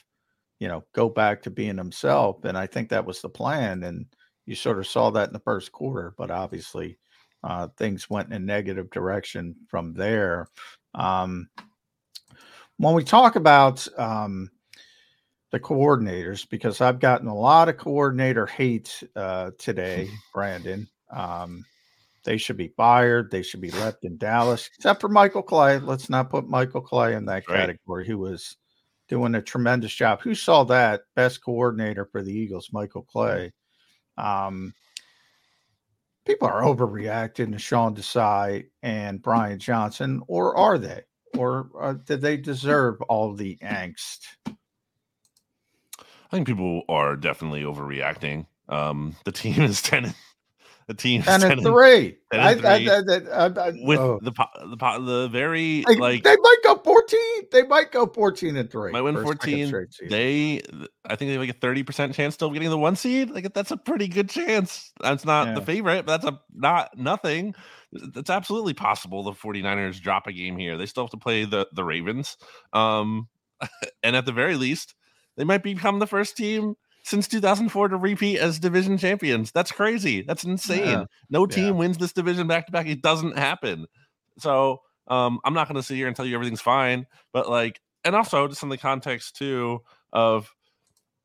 you know, go back to being himself. And I think that was the plan. And you sort of saw that in the first quarter, but obviously uh, things went in a negative direction from there. Um, when we talk about um, the coordinators, because I've gotten a lot of coordinator hate uh, today, Brandon. Um, they should be fired. They should be left in Dallas, except for Michael Clay. Let's not put Michael Clay in that right. category. Who was doing a tremendous job. Who saw that? Best coordinator for the Eagles, Michael Clay. Um, people are overreacting to Sean Desai and Brian Johnson, or are they? Or uh, did they deserve all the angst? I think people are definitely overreacting. Um, the team is 10 the team and 10 and three. 10 and I, three. I, I, with oh. the the the very like, like, they might go fourteen. They might go fourteen and three. Might win fourteen. They, I think they have like a thirty percent chance still getting the one seed. Like that's a pretty good chance. That's not yeah. the favorite, but that's a not nothing. It's absolutely possible the 49ers drop a game here. They still have to play the the Ravens. Um, and at the very least, they might become the first team since 2004 to repeat as division champions. That's crazy. That's insane. Yeah. No team yeah. wins this division back to back. It doesn't happen. So um, I'm not going to sit here and tell you everything's fine, but like, and also just in the context too of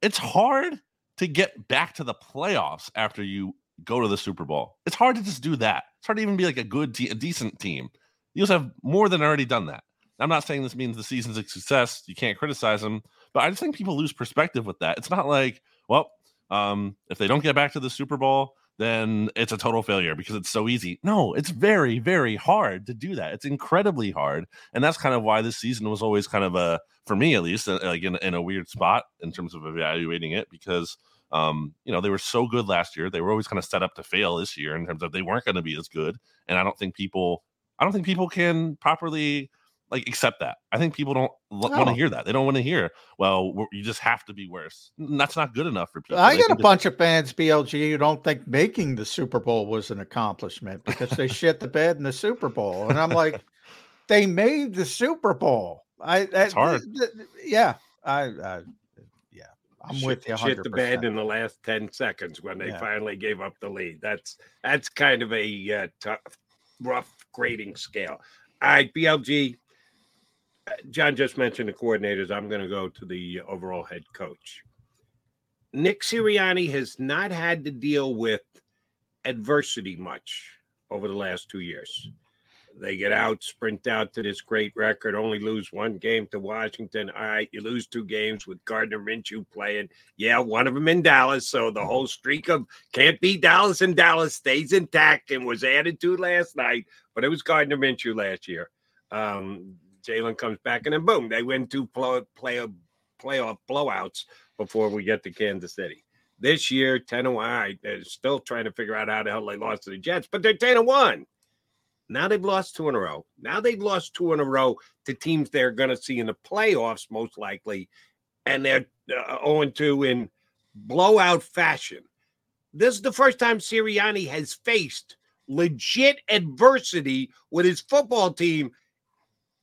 it's hard to get back to the playoffs after you go to the Super Bowl. It's hard to just do that. It's hard to even be like a good, te- a decent team. You also have more than already done that. I'm not saying this means the season's a success. You can't criticize them, but I just think people lose perspective with that. It's not like well, um, if they don't get back to the Super Bowl, then it's a total failure because it's so easy. No, it's very, very hard to do that. It's incredibly hard, and that's kind of why this season was always kind of a, for me at least, uh, like in, in a weird spot in terms of evaluating it because, um, you know, they were so good last year. They were always kind of set up to fail this year in terms of they weren't going to be as good, and I don't think people, I don't think people can properly like accept that. I think people don't no. want to hear that. They don't want to hear, well, you just have to be worse. That's not good enough for people. I got a bunch of fans, BLG, who don't think making the Super Bowl was an accomplishment because they shit the bed in the Super Bowl. And I'm like, they made the Super Bowl. I, it's hard. yeah. I, I yeah, I'm shit, with you. 100%. Shit the bed in the last 10 seconds when they yeah. finally gave up the lead. That's, that's kind of a uh, tough, rough grading scale. All right, BLG, John just mentioned the coordinators. I'm going to go to the overall head coach. Nick Sirianni has not had to deal with adversity much over the last two years. They get out, sprint out to this great record, only lose one game to Washington. All right, you lose two games with Gardner Minshew playing. Yeah, one of them in Dallas. So the whole streak of can't beat Dallas and Dallas stays intact and was added to last night. But it was Gardner Minshew last year. Um, Jalen comes back, and then boom, they win two play, play, playoff blowouts before we get to Kansas City. This year, 10 and 1. They're still trying to figure out how the hell they lost to the Jets, but they're 10 and 1. Now they've lost two in a row. Now they've lost two in a row to teams they're going to see in the playoffs, most likely, and they're uh, 0 2 in blowout fashion. This is the first time Sirianni has faced legit adversity with his football team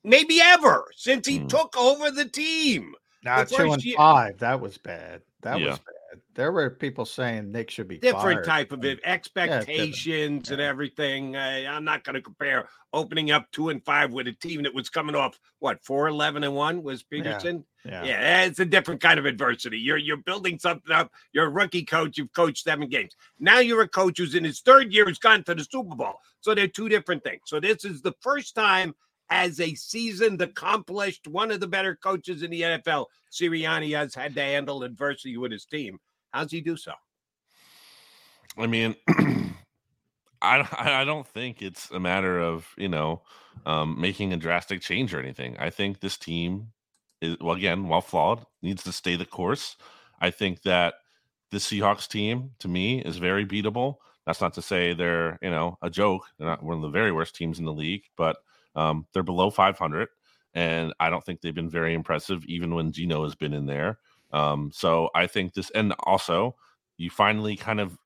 maybe ever since he mm. took over the team. Not two and year. five. That was bad. That yeah. was bad. there were people saying Nick should be different fired. type of it, Yeah, different. expectations and everything. Uh, I'm not going to compare opening up two and five with a team that was coming off what four eleven and one was Pederson. Yeah. Yeah, it's a different kind of adversity. You're you're building something up. You're a rookie coach. You've coached seven games. Now you're a coach who's in his third year, who's gone to the Super Bowl. So they're two different things. So this is the first time as a seasoned, accomplished, one of the better coaches in the NFL, Sirianni has had to handle adversity with his team. How's he do so? I mean, I I don't think it's a matter of you know um, making a drastic change or anything. I think this team is well again, while flawed, needs to stay the course. I think that the Seahawks team, to me, is very beatable. That's not to say they're you know a joke. They're not one of the very worst teams in the league, but um, they're below 500, and I don't think they've been very impressive, even when Geno has been in there. Um, so I think this, and also you finally kind of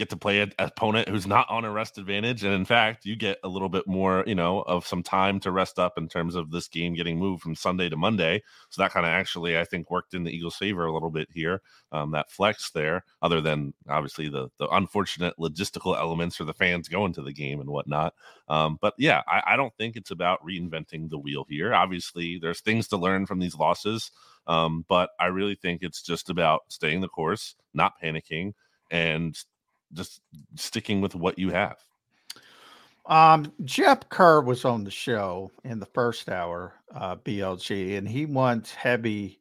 get to play an opponent who's not on a rest advantage, and in fact, you get a little bit more, you know, of some time to rest up in terms of this game getting moved from Sunday to Monday. So that kind of actually, I think, worked in the Eagles' favor a little bit here. Um, that flex there, other than obviously the the unfortunate logistical elements for the fans going to the game and whatnot. Um, but yeah, I, I don't think it's about reinventing the wheel here. Obviously, there's things to learn from these losses. Um, but I really think it's just about staying the course, not panicking, and just sticking with what you have. Um, Jeff Kerr was on the show in the first hour, uh, BLG, and he wants heavy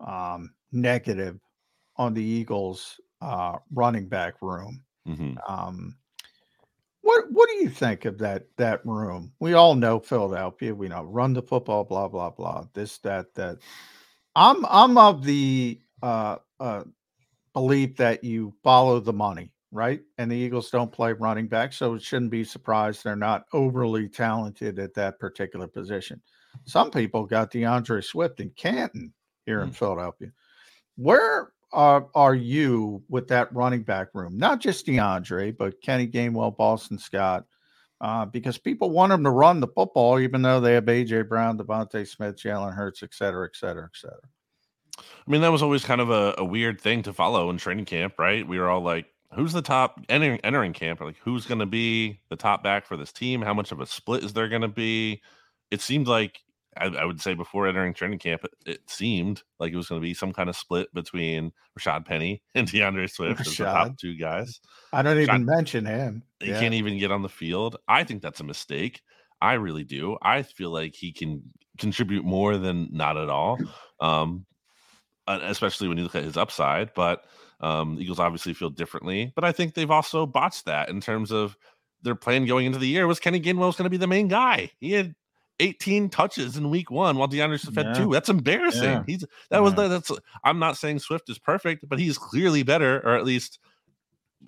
um, negative on the Eagles' uh, running back room. Mm-hmm. Um, what what do you think of that that room? We all know Philadelphia. We know run the football, blah blah blah. This that that. I'm I'm of the uh, uh, belief that you follow the money, right? And the Eagles don't play running back, so it shouldn't be surprised they're not overly talented at that particular position. Some people got D'Andre Swift in Canton here in Philadelphia. Where are are you with that running back room? Not just D'Andre, but Kenny Gainwell, Boston Scott, uh, because people want them to run the football, even though they have AJ Brown, DeVonta Smith, Jalen Hurts, et cetera, et cetera, et cetera. I mean, that was always kind of a, a weird thing to follow in training camp, right? We were all like, who's the top entering, entering camp? Like, who's going to be the top back for this team? How much of a split is there going to be? It seemed like, I, I, would say before entering training camp, it, it seemed like it was going to be some kind of split between Rashad Penny and D'Andre Swift as the top two guys. I don't even mention him. He yeah. can't even get on the field. I think that's a mistake. I really do. I feel like he can contribute more than not at all. Um, especially when you look at his upside. But um, Eagles obviously feel differently. But I think they've also botched that in terms of their plan going into the year was Kenny Gainwell was going to be the main guy. He had 18 touches in week one while D'Andre Swift had two. That's embarrassing. Yeah. He's that yeah. was that's I'm not saying Swift is perfect, but he's clearly better, or at least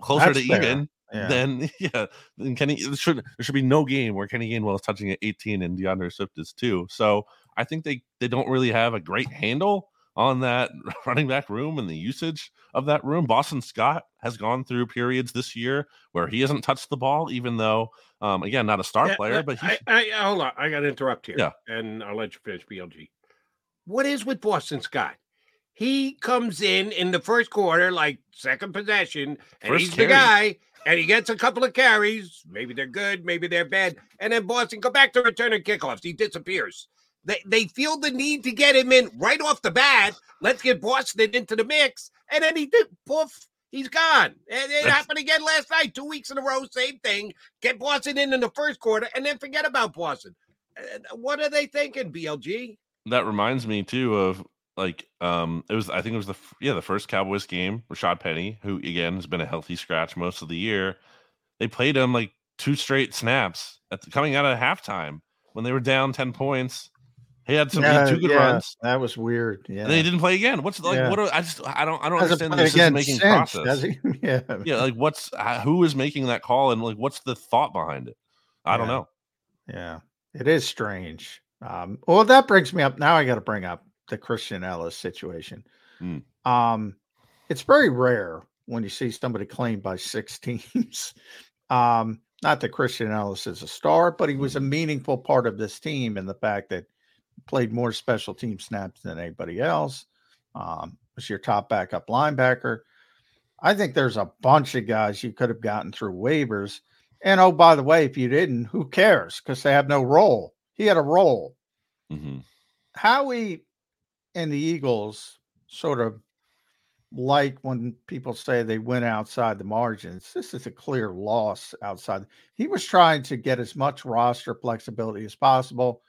closer that's to fair. even. Yeah. Then yeah, then Kenny there should there should be no game where Kenny Gainwell is touching at 18 and D'Andre Swift is too. So I think they they don't really have a great handle on that running back room and the usage of that room. Boston Scott has gone through periods this year where he hasn't touched the ball, even though, um, again, not a star yeah, player, but I, I, hold on, I got to interrupt here. Yeah, and I'll let you finish, BLG. What is with Boston Scott? He comes in in the first quarter, like second possession, and first he's carry. the guy, and he gets a couple of carries. Maybe they're good, maybe they're bad, and then Boston go back to returning kickoffs. He disappears. They, they feel the need to get him in right off the bat. Let's get Boston into the mix. And then he did poof, he's gone. And it happened again last night, two weeks in a row, same thing. Get Boston in in the first quarter and then forget about Boston. What are they thinking, BLG? That reminds me too of like um it was I think it was the yeah the first Cowboys game. Rashad Penny, who again has been a healthy scratch most of the year, they played him like two straight snaps at the, coming out of halftime when they were down ten points he had some yeah, two good yeah, runs. That was weird. Yeah. And then he didn't play again. What's like? Yeah. What? Are, I just I don't I don't understand the decision making process. yeah. Yeah. Like what's who is making that call and like what's the thought behind it? I don't know. Yeah. It is strange. Um, well, that brings me up. Now I got to bring up the Christian Elliss situation. Mm. Um, it's very rare when you see somebody claimed by six teams. um, not that Christian Elliss is a star, but he was a meaningful part of this team and the fact that played more special team snaps than anybody else. Um, was your top backup linebacker. I think there's a bunch of guys you could have gotten through waivers. And oh, by the way, if you didn't, who cares? Because they have no role. He had a role. Mm-hmm. Howie and the Eagles sort of like when people say they went outside the margins. This is a clear loss outside. He was trying to get as much roster flexibility as possible.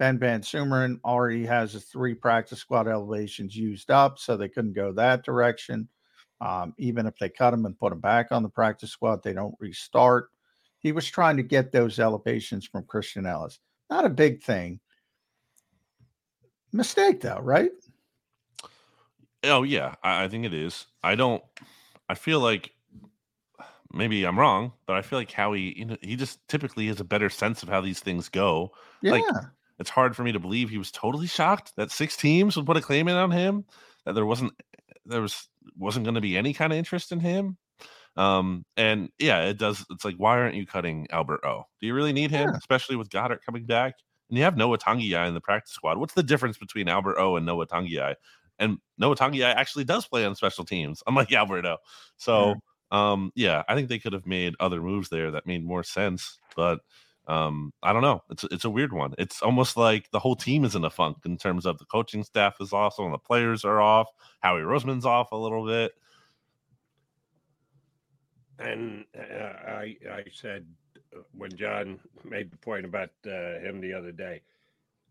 Ben VanSumeren already has his three practice squad elevations used up, so they couldn't go that direction. Um, even if they cut him and put him back on the practice squad, they don't restart. He was trying to get those elevations from Christian Elliss. Not a big thing. Mistake, though, right? Oh yeah, I, I think it is. I don't. I feel like maybe I'm wrong, but I feel like Howie, you know, he just typically has a better sense of how these things go. Yeah. Like it's hard for me to believe he was totally shocked that six teams would put a claim in on him, that there wasn't there was wasn't going to be any kind of interest in him. Um, and yeah, it does. It's like, why aren't you cutting Albert O? Do you really need him, Yeah. especially with Goedert coming back? And you have Noah Togiai in the practice squad. What's the difference between Albert O and Noah Togiai? And Noah Togiai actually does play on special teams, unlike Albert O. So, um, yeah, I think they could have made other moves there that made more sense. But um, I don't know. It's it's a weird one. It's almost like the whole team is in a funk in terms of the coaching staff is off, some of the players are off. Howie Roseman's off a little bit. And uh, I I said uh, when John made the point about uh, him the other day,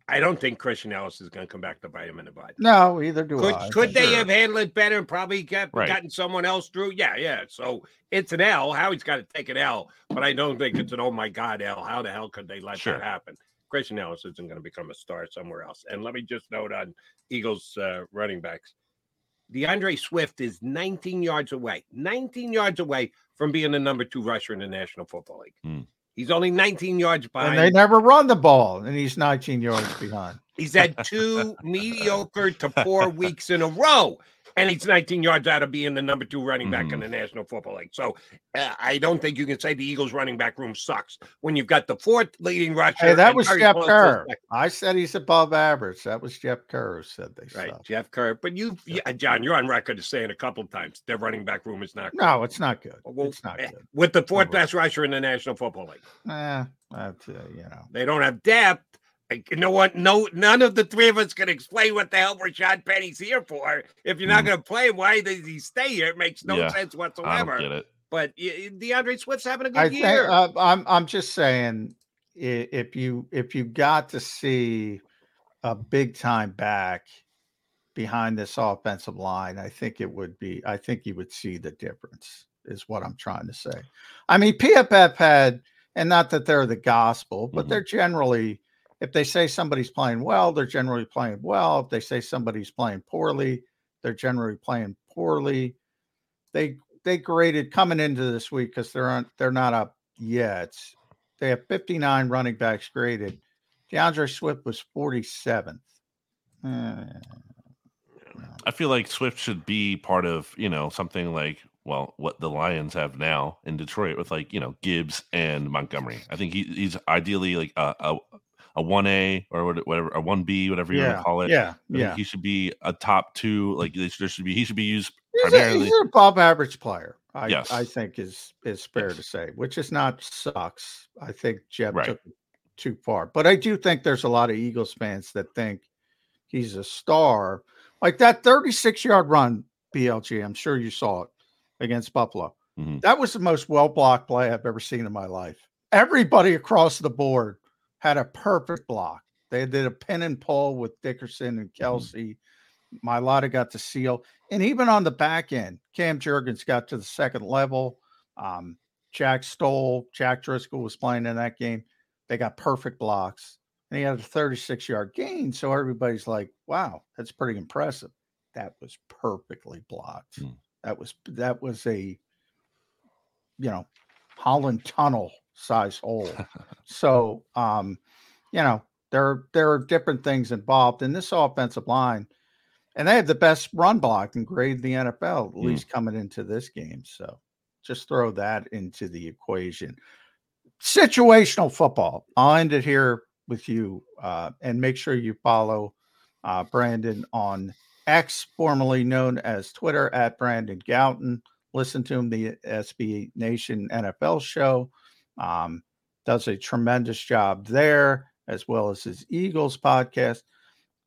I don't think Christian Elliss is going to come back to bite him in the butt. No, either do Could, I. could they Sure. have handled it better and probably got, Right. gotten someone else through? Yeah, yeah. So it's an L. Howie's got to take an L, but I don't think it's an oh my God L. How the hell could they let Sure. that happen? Christian Elliss isn't going to become a star somewhere else. And let me just note on Eagles uh, running backs D'Andre Swift is 19 yards away, 19 yards away from being the number two rusher in the National Football League. Hmm. He's only 19 yards behind. And they never run the ball, and he's 19 yards behind. He's had two mediocre to four weeks in a row, and he's 19 yards out of being the number two running back Mm-hmm. in the National Football League. So uh, I don't think you can say the Eagles' running back room sucks when you've got the fourth leading rusher. Hey, that was very Jeff close to the Kerr. I said he's above average. That was Jeff Kerr who said they Right, suck. Jeff Kerr. But you, yeah, John, you're on record as saying a couple of times their running back room is not. No, it's not good. Well, it's not eh, good. With the fourth best rusher in the National Football League, Eh, that's, uh, you know. they don't have depth. Like, know what? no, none of the three of us can explain what the hell Rashad Penny's here for. If you're not Mm. going to play him, why does he stay here? It makes no Yeah, sense I whatsoever. don't get it. But y- D'Andre Swift's having a good I think year. uh, I'm I'm just saying if you if you got to see a big time back behind this offensive line, I think it would be I think you would see the difference is what I'm trying to say. I mean PFF had and not that they're the gospel, but Mhm. they're generally if they say somebody's playing well, they're generally playing well. If they say somebody's playing poorly, they're generally playing poorly. They they graded coming into this week because they're on they're not up yet. They have 59 running backs graded. D'Andre Swift was 47th. Eh, I feel like Swift should be part of, you know, something like, well, what the Lions have now in Detroit with like, you know, Gibbs and Montgomery. I think he, he's ideally like a, a, a 1A or whatever, a 1B, whatever you want to call it. yeah, I yeah. he should be a top two. Like there should be, he should be used he's, a, he's an above average player. I, Yes. I think is is fair to say, which is not sucks. I think Jeb Right. took too far, but I do think there's a lot of Eagles fans that think he's a star. Like that 36 yard run, BLG. I'm sure you saw it against Buffalo. Mhm. That was the most well blocked play I've ever seen in my life. Everybody across the board had a perfect block. They did a pin and pull with Dickerson and Kelce. Mailata got to seal. And even on the back end, Cam Jurgens got to the second level. Um, Jack Stoll, Jack Driscoll was playing in that game. They got perfect blocks. And he had a 36 yard gain. So everybody's like, wow, that's pretty impressive. That was perfectly blocked. That was that was a you know Holland tunnel size hole. so um, you know, there there are different things involved in this offensive line, and they have the best run block and grade in the NFL, at Mm. least coming into this game. So just throw that into the equation. Situational football. I'll end it here with you, uh, and make sure you follow uh, Brandon on X, formerly known as Twitter at Brandon Gowton. listen to him, the SB Nation NFL show. Um, does a tremendous job there, as well as his Eagles podcast.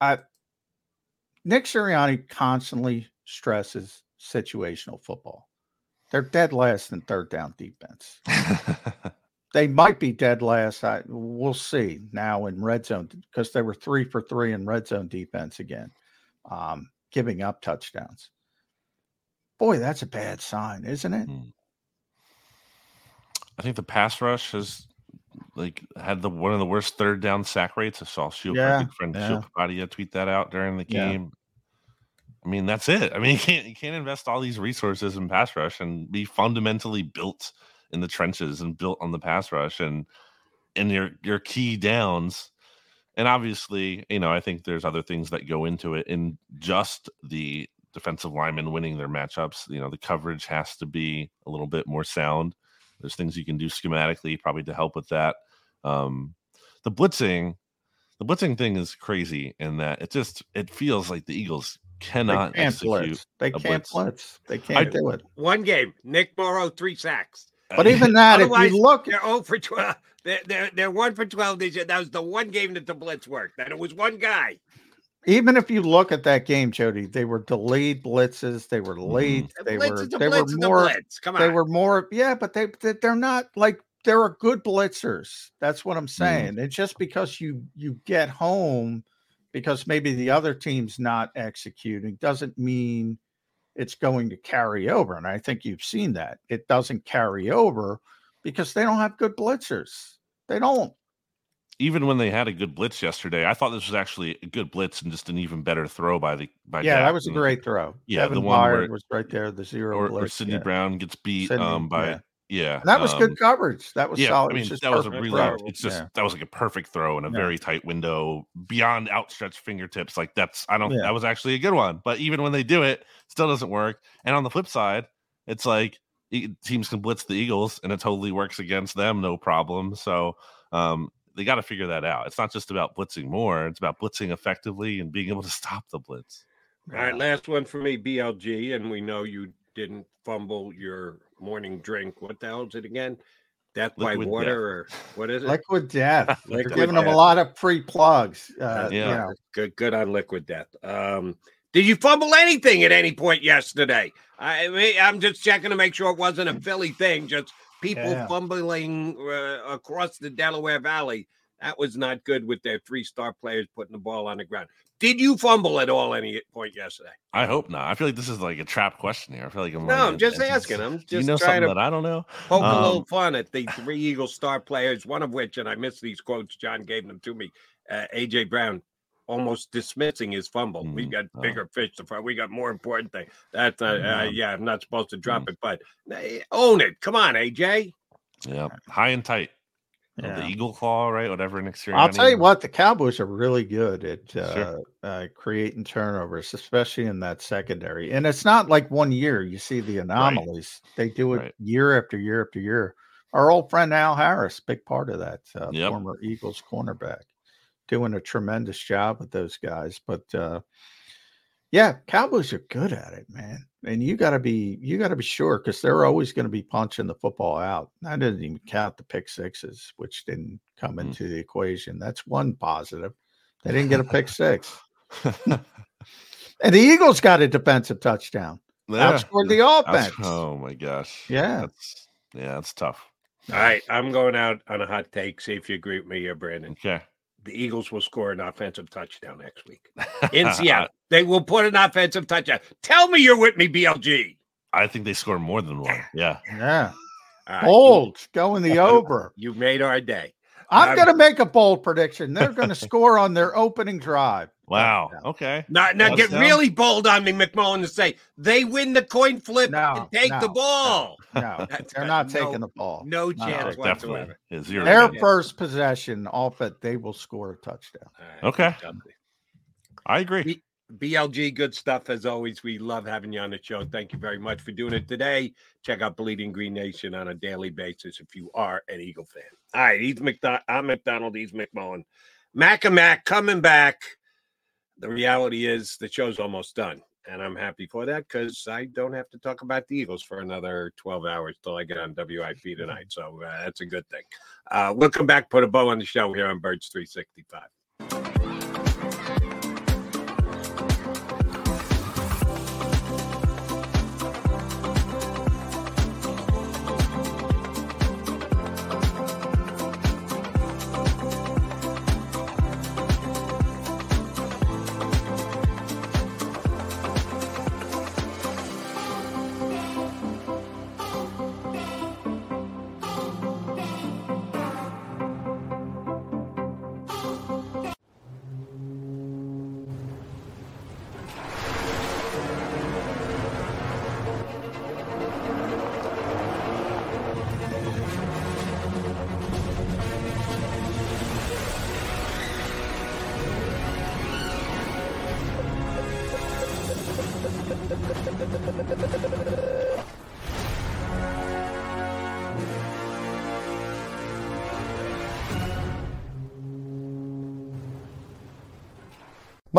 I, Nick Sirianni constantly stresses situational football. They're dead last in third down defense. they might be dead last. I, we'll see now in red zone because they were three for three in red zone defense again, um, giving up touchdowns. Boy, that's a bad sign, isn't it? Hmm. I think the pass rush has like had the one of the worst third down sack rates. I saw Sheil, Yeah, my good friend yeah. Sheil Kapadia tweet that out during the Yeah. game. I mean, that's it. I mean, you can't you can't invest all these resources in pass rush and be fundamentally built in the trenches and built on the pass rush and and your your key downs. And obviously, you know, I think there's other things that go into it in just the defensive linemen winning their matchups. You know, the coverage has to be a little bit more sound. There's things you can do schematically probably to help with that. Um, the blitzing, the blitzing thing is crazy in that it just it feels like the Eagles cannot they can't execute blitz. They can't blitz. blitz. They can't I- do it. One game, Nick Morrow, three sacks. But even that, if you look, they're 0 for 12. They're, they're, they're 1 for 12 this year. That was the one game that the blitz worked. That it was one guy. Even if you look at that game, Jody, they were delayed blitzes. They were late. The They were they were more. blitz. Come They were more. Yeah, but they they- they're not like they're good blitzers. That's what I'm Mm. saying. It's just because you you get home because maybe the other team's not executing doesn't mean it's going to carry over. And I think you've seen that it doesn't carry over because they don't have good blitzers. They don't. Even when they had a good blitz yesterday, I thought this was actually a good blitz and just an even better throw by the by. yeah, that was a great throw. Yeah, Kevin the one where was right there. The zero or, or blitz. Sydney yeah. Brown gets beat Sydney, um by yeah. yeah. That was um, good coverage. That was yeah, solid. I mean that was a really throw. it's just Yeah. that was like a perfect throw in a very tight window beyond outstretched fingertips. Like that's I don't that was actually a good one. But even when they do it, still doesn't work. And on the flip side, it's like teams can blitz the Eagles and it totally works against them, no problem. So um they got to figure that out. It's not just about blitzing more; it's about blitzing effectively and being able to stop the blitz. All right, last one for me, BLG. And we know you didn't fumble your morning drink. What the hell is it again? Death by Liquid water, or what is it? Liquid death. They're Liquid giving them a lot of free plugs. Uh, Yeah. You know, Good, good on liquid death. Um, did you fumble anything at any point yesterday? I mean, I'm just checking to make sure it wasn't a Philly thing. Just people Yeah. fumbling uh, across the Delaware Valley. That was not good with their three star players putting the ball on the ground. Did you fumble at all any point yesterday? I hope not. I feel like this is like a trap question here. I feel like I'm No, like, I'm just it's- asking. I'm Do you just know trying something to that I don't know? poke a Um, little fun at the three Eagle star players, one of which, and I missed these quotes, John gave them to me. Uh, AJ Brown almost dismissing his fumble. we Mm, got oh. bigger fish to fry. We got more important thing. That's uh, uh, Yeah. yeah, I'm not supposed to Mm. drop it, but uh, own it. Come on, AJ. Yeah, high and tight. Yeah. The eagle claw, right? Whatever Nick Sirianni. I'll tell you what, the Cowboys are really good at uh, Sure. uh, creating turnovers, especially in that secondary. And it's not like one year you see the anomalies; they do it Right. year after year after year. Our old friend Al Harris, big part of that, uh, Yep. former Eagles cornerback, doing a tremendous job with those guys. But uh, yeah, Cowboys are good at it, man. And you got to be you got to be sure because they're always going to be punching the football out. I didn't even count the pick sixes, which didn't come Mm. into the equation. That's one positive. They didn't get a pick six. And the Eagles got a defensive touchdown. Yeah. Outscored the That's- offense. Oh my gosh. Yeah. That's yeah, that's tough. All right, I'm going out on a hot take. See if you agree with me here, Brandon. Okay. The Eagles will score an offensive touchdown next week in Seattle. They will put an offensive touchdown. Tell me you're with me, BLG. I think they score more than one. Yeah. Yeah. All right, Bold. Going the over. You made our day. I'm going to make a bold prediction. They're going to score on their opening drive. Wow. Okay. Now, now get Touchdown? really bold on me, McMullen, and say they win the coin flip No, and take no, the ball. No, That's they're got not no- taking the ball. No No, chance Definitely. whatsoever. Yeah, zero Their chance. first possession off it, they will score a touchdown. Okay. I agree. BLG, good stuff as always. We love having you on the show. Thank you very much for doing it today. Check out Bleeding Green Nation on a daily basis if you are an Eagle fan. All right, he's McDonald. I'm McDonald. He's McMullen. Mac and Mac coming back. The reality is the show's almost done. and I'm happy for that because I don't have to talk about the Eagles for another 12 hours till I get on WIP tonight. So uh, that's a good thing. Uh, we'll come back, put a bow on the show here on Birds 365.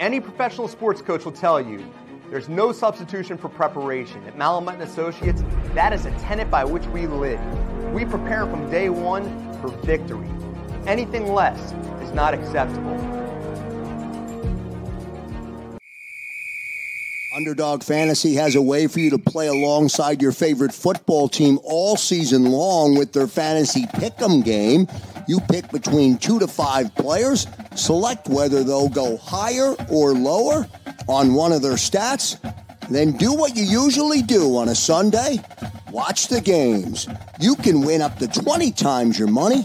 Any professional sports coach will tell you there's no substitution for preparation. At Malamut and Associates, that is a tenet by which we live. We prepare from day one for victory. Anything less is not acceptable. Underdog Fantasy has a way for you to play alongside your favorite football team all season long with their fantasy pick'em game. You pick between two to five players, select whether they'll go higher or lower on one of their stats, then do what you usually do on a Sunday. Watch the games. You can win up to 20 times your money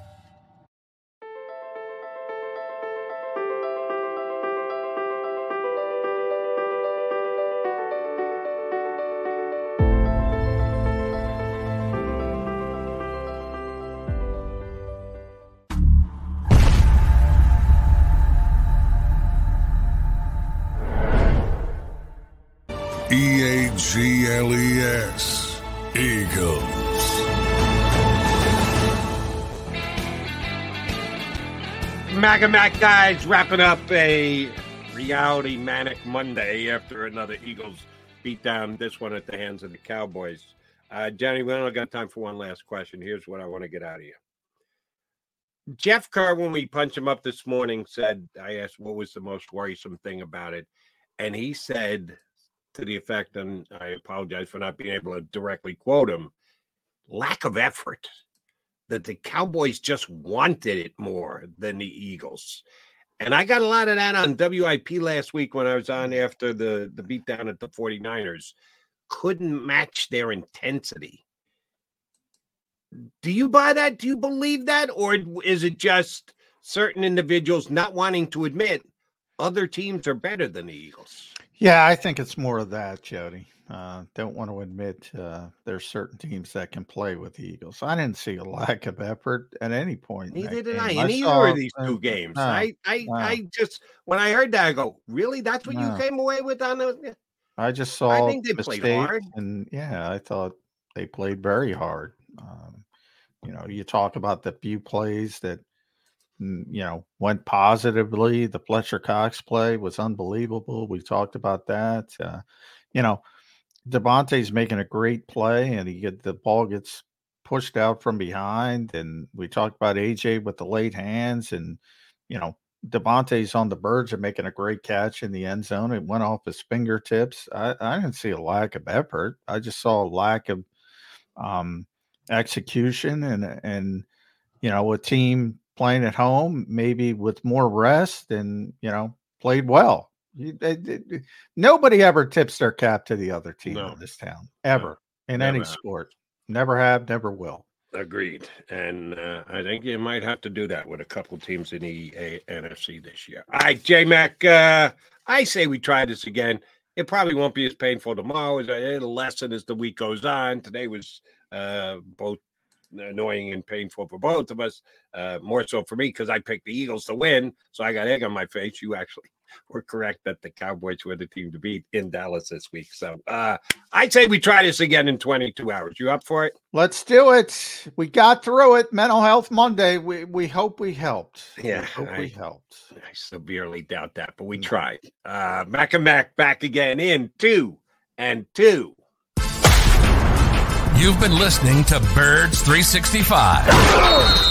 G L E S. Eagles. Mac and Mac guys wrapping up a reality manic Monday after another Eagles beatdown. This one at the hands of the Cowboys. Uh, Johnny, we only got time for one last question. Here's what I want to get out of you. Jeff Kerr, when we punched him up this morning, said, I asked what was the most worrisome thing about it. And he said to the effect, and I apologize for not being able to directly quote him lack of effort. That the Cowboys just wanted it more than the Eagles. And I got a lot of that on WIP last week when I was on after the, the beatdown at the 49ers. Couldn't match their intensity. Do you buy that? Do you believe that? Or is it just certain individuals not wanting to admit other teams are better than the Eagles? Yeah, I think it's more of that, Jody. Uh, don't want to admit uh, there's certain teams that can play with the Eagles. I didn't see a lack of effort at any point. Neither did I. In either saw- of these two games. no, I, I, no. I just when I heard that, I go, really? That's what No. you came away with on the I just saw think they played hard. and yeah, I thought they played very hard. Um, you know, you talk about the few plays that you know went positively. The Fletcher Cox play was unbelievable. We talked about that. Uh, you know, DeVonta's making a great play, and he get the ball gets pushed out from behind. And we talked about AJ with the late hands, and you know, DeVonta's on the verge of making a great catch in the end zone. It went off his fingertips. I, I didn't see a lack of effort. I just saw a lack of um, execution and and you know a team playing at home maybe with more rest and you know played well. Nobody ever tips their cap to the other team no. in this town ever no. in never any have. sport. Never have, never will. Agreed, and uh, I think you might have to do that with a couple teams in the a- NFC this year. All right, J Mac, uh, I say we try this again. It probably won't be as painful tomorrow. It'll lessen as the week goes on. Today was uh, both annoying and painful for both of us. Uh, more so for me because I picked the Eagles to win, so I got egg on my face. You actually were correct that the Cowboys were the team to beat in Dallas this week. So uh, I'd say we try this again in 22 hours. You up for it? Let's do it. We got through it. Mental Health Monday. We we hope we helped. Yeah, we hope I, we helped. I severely doubt that, but we mm. tried. Uh, Mac and Mac back again in two and two. You've been listening to Birds 365,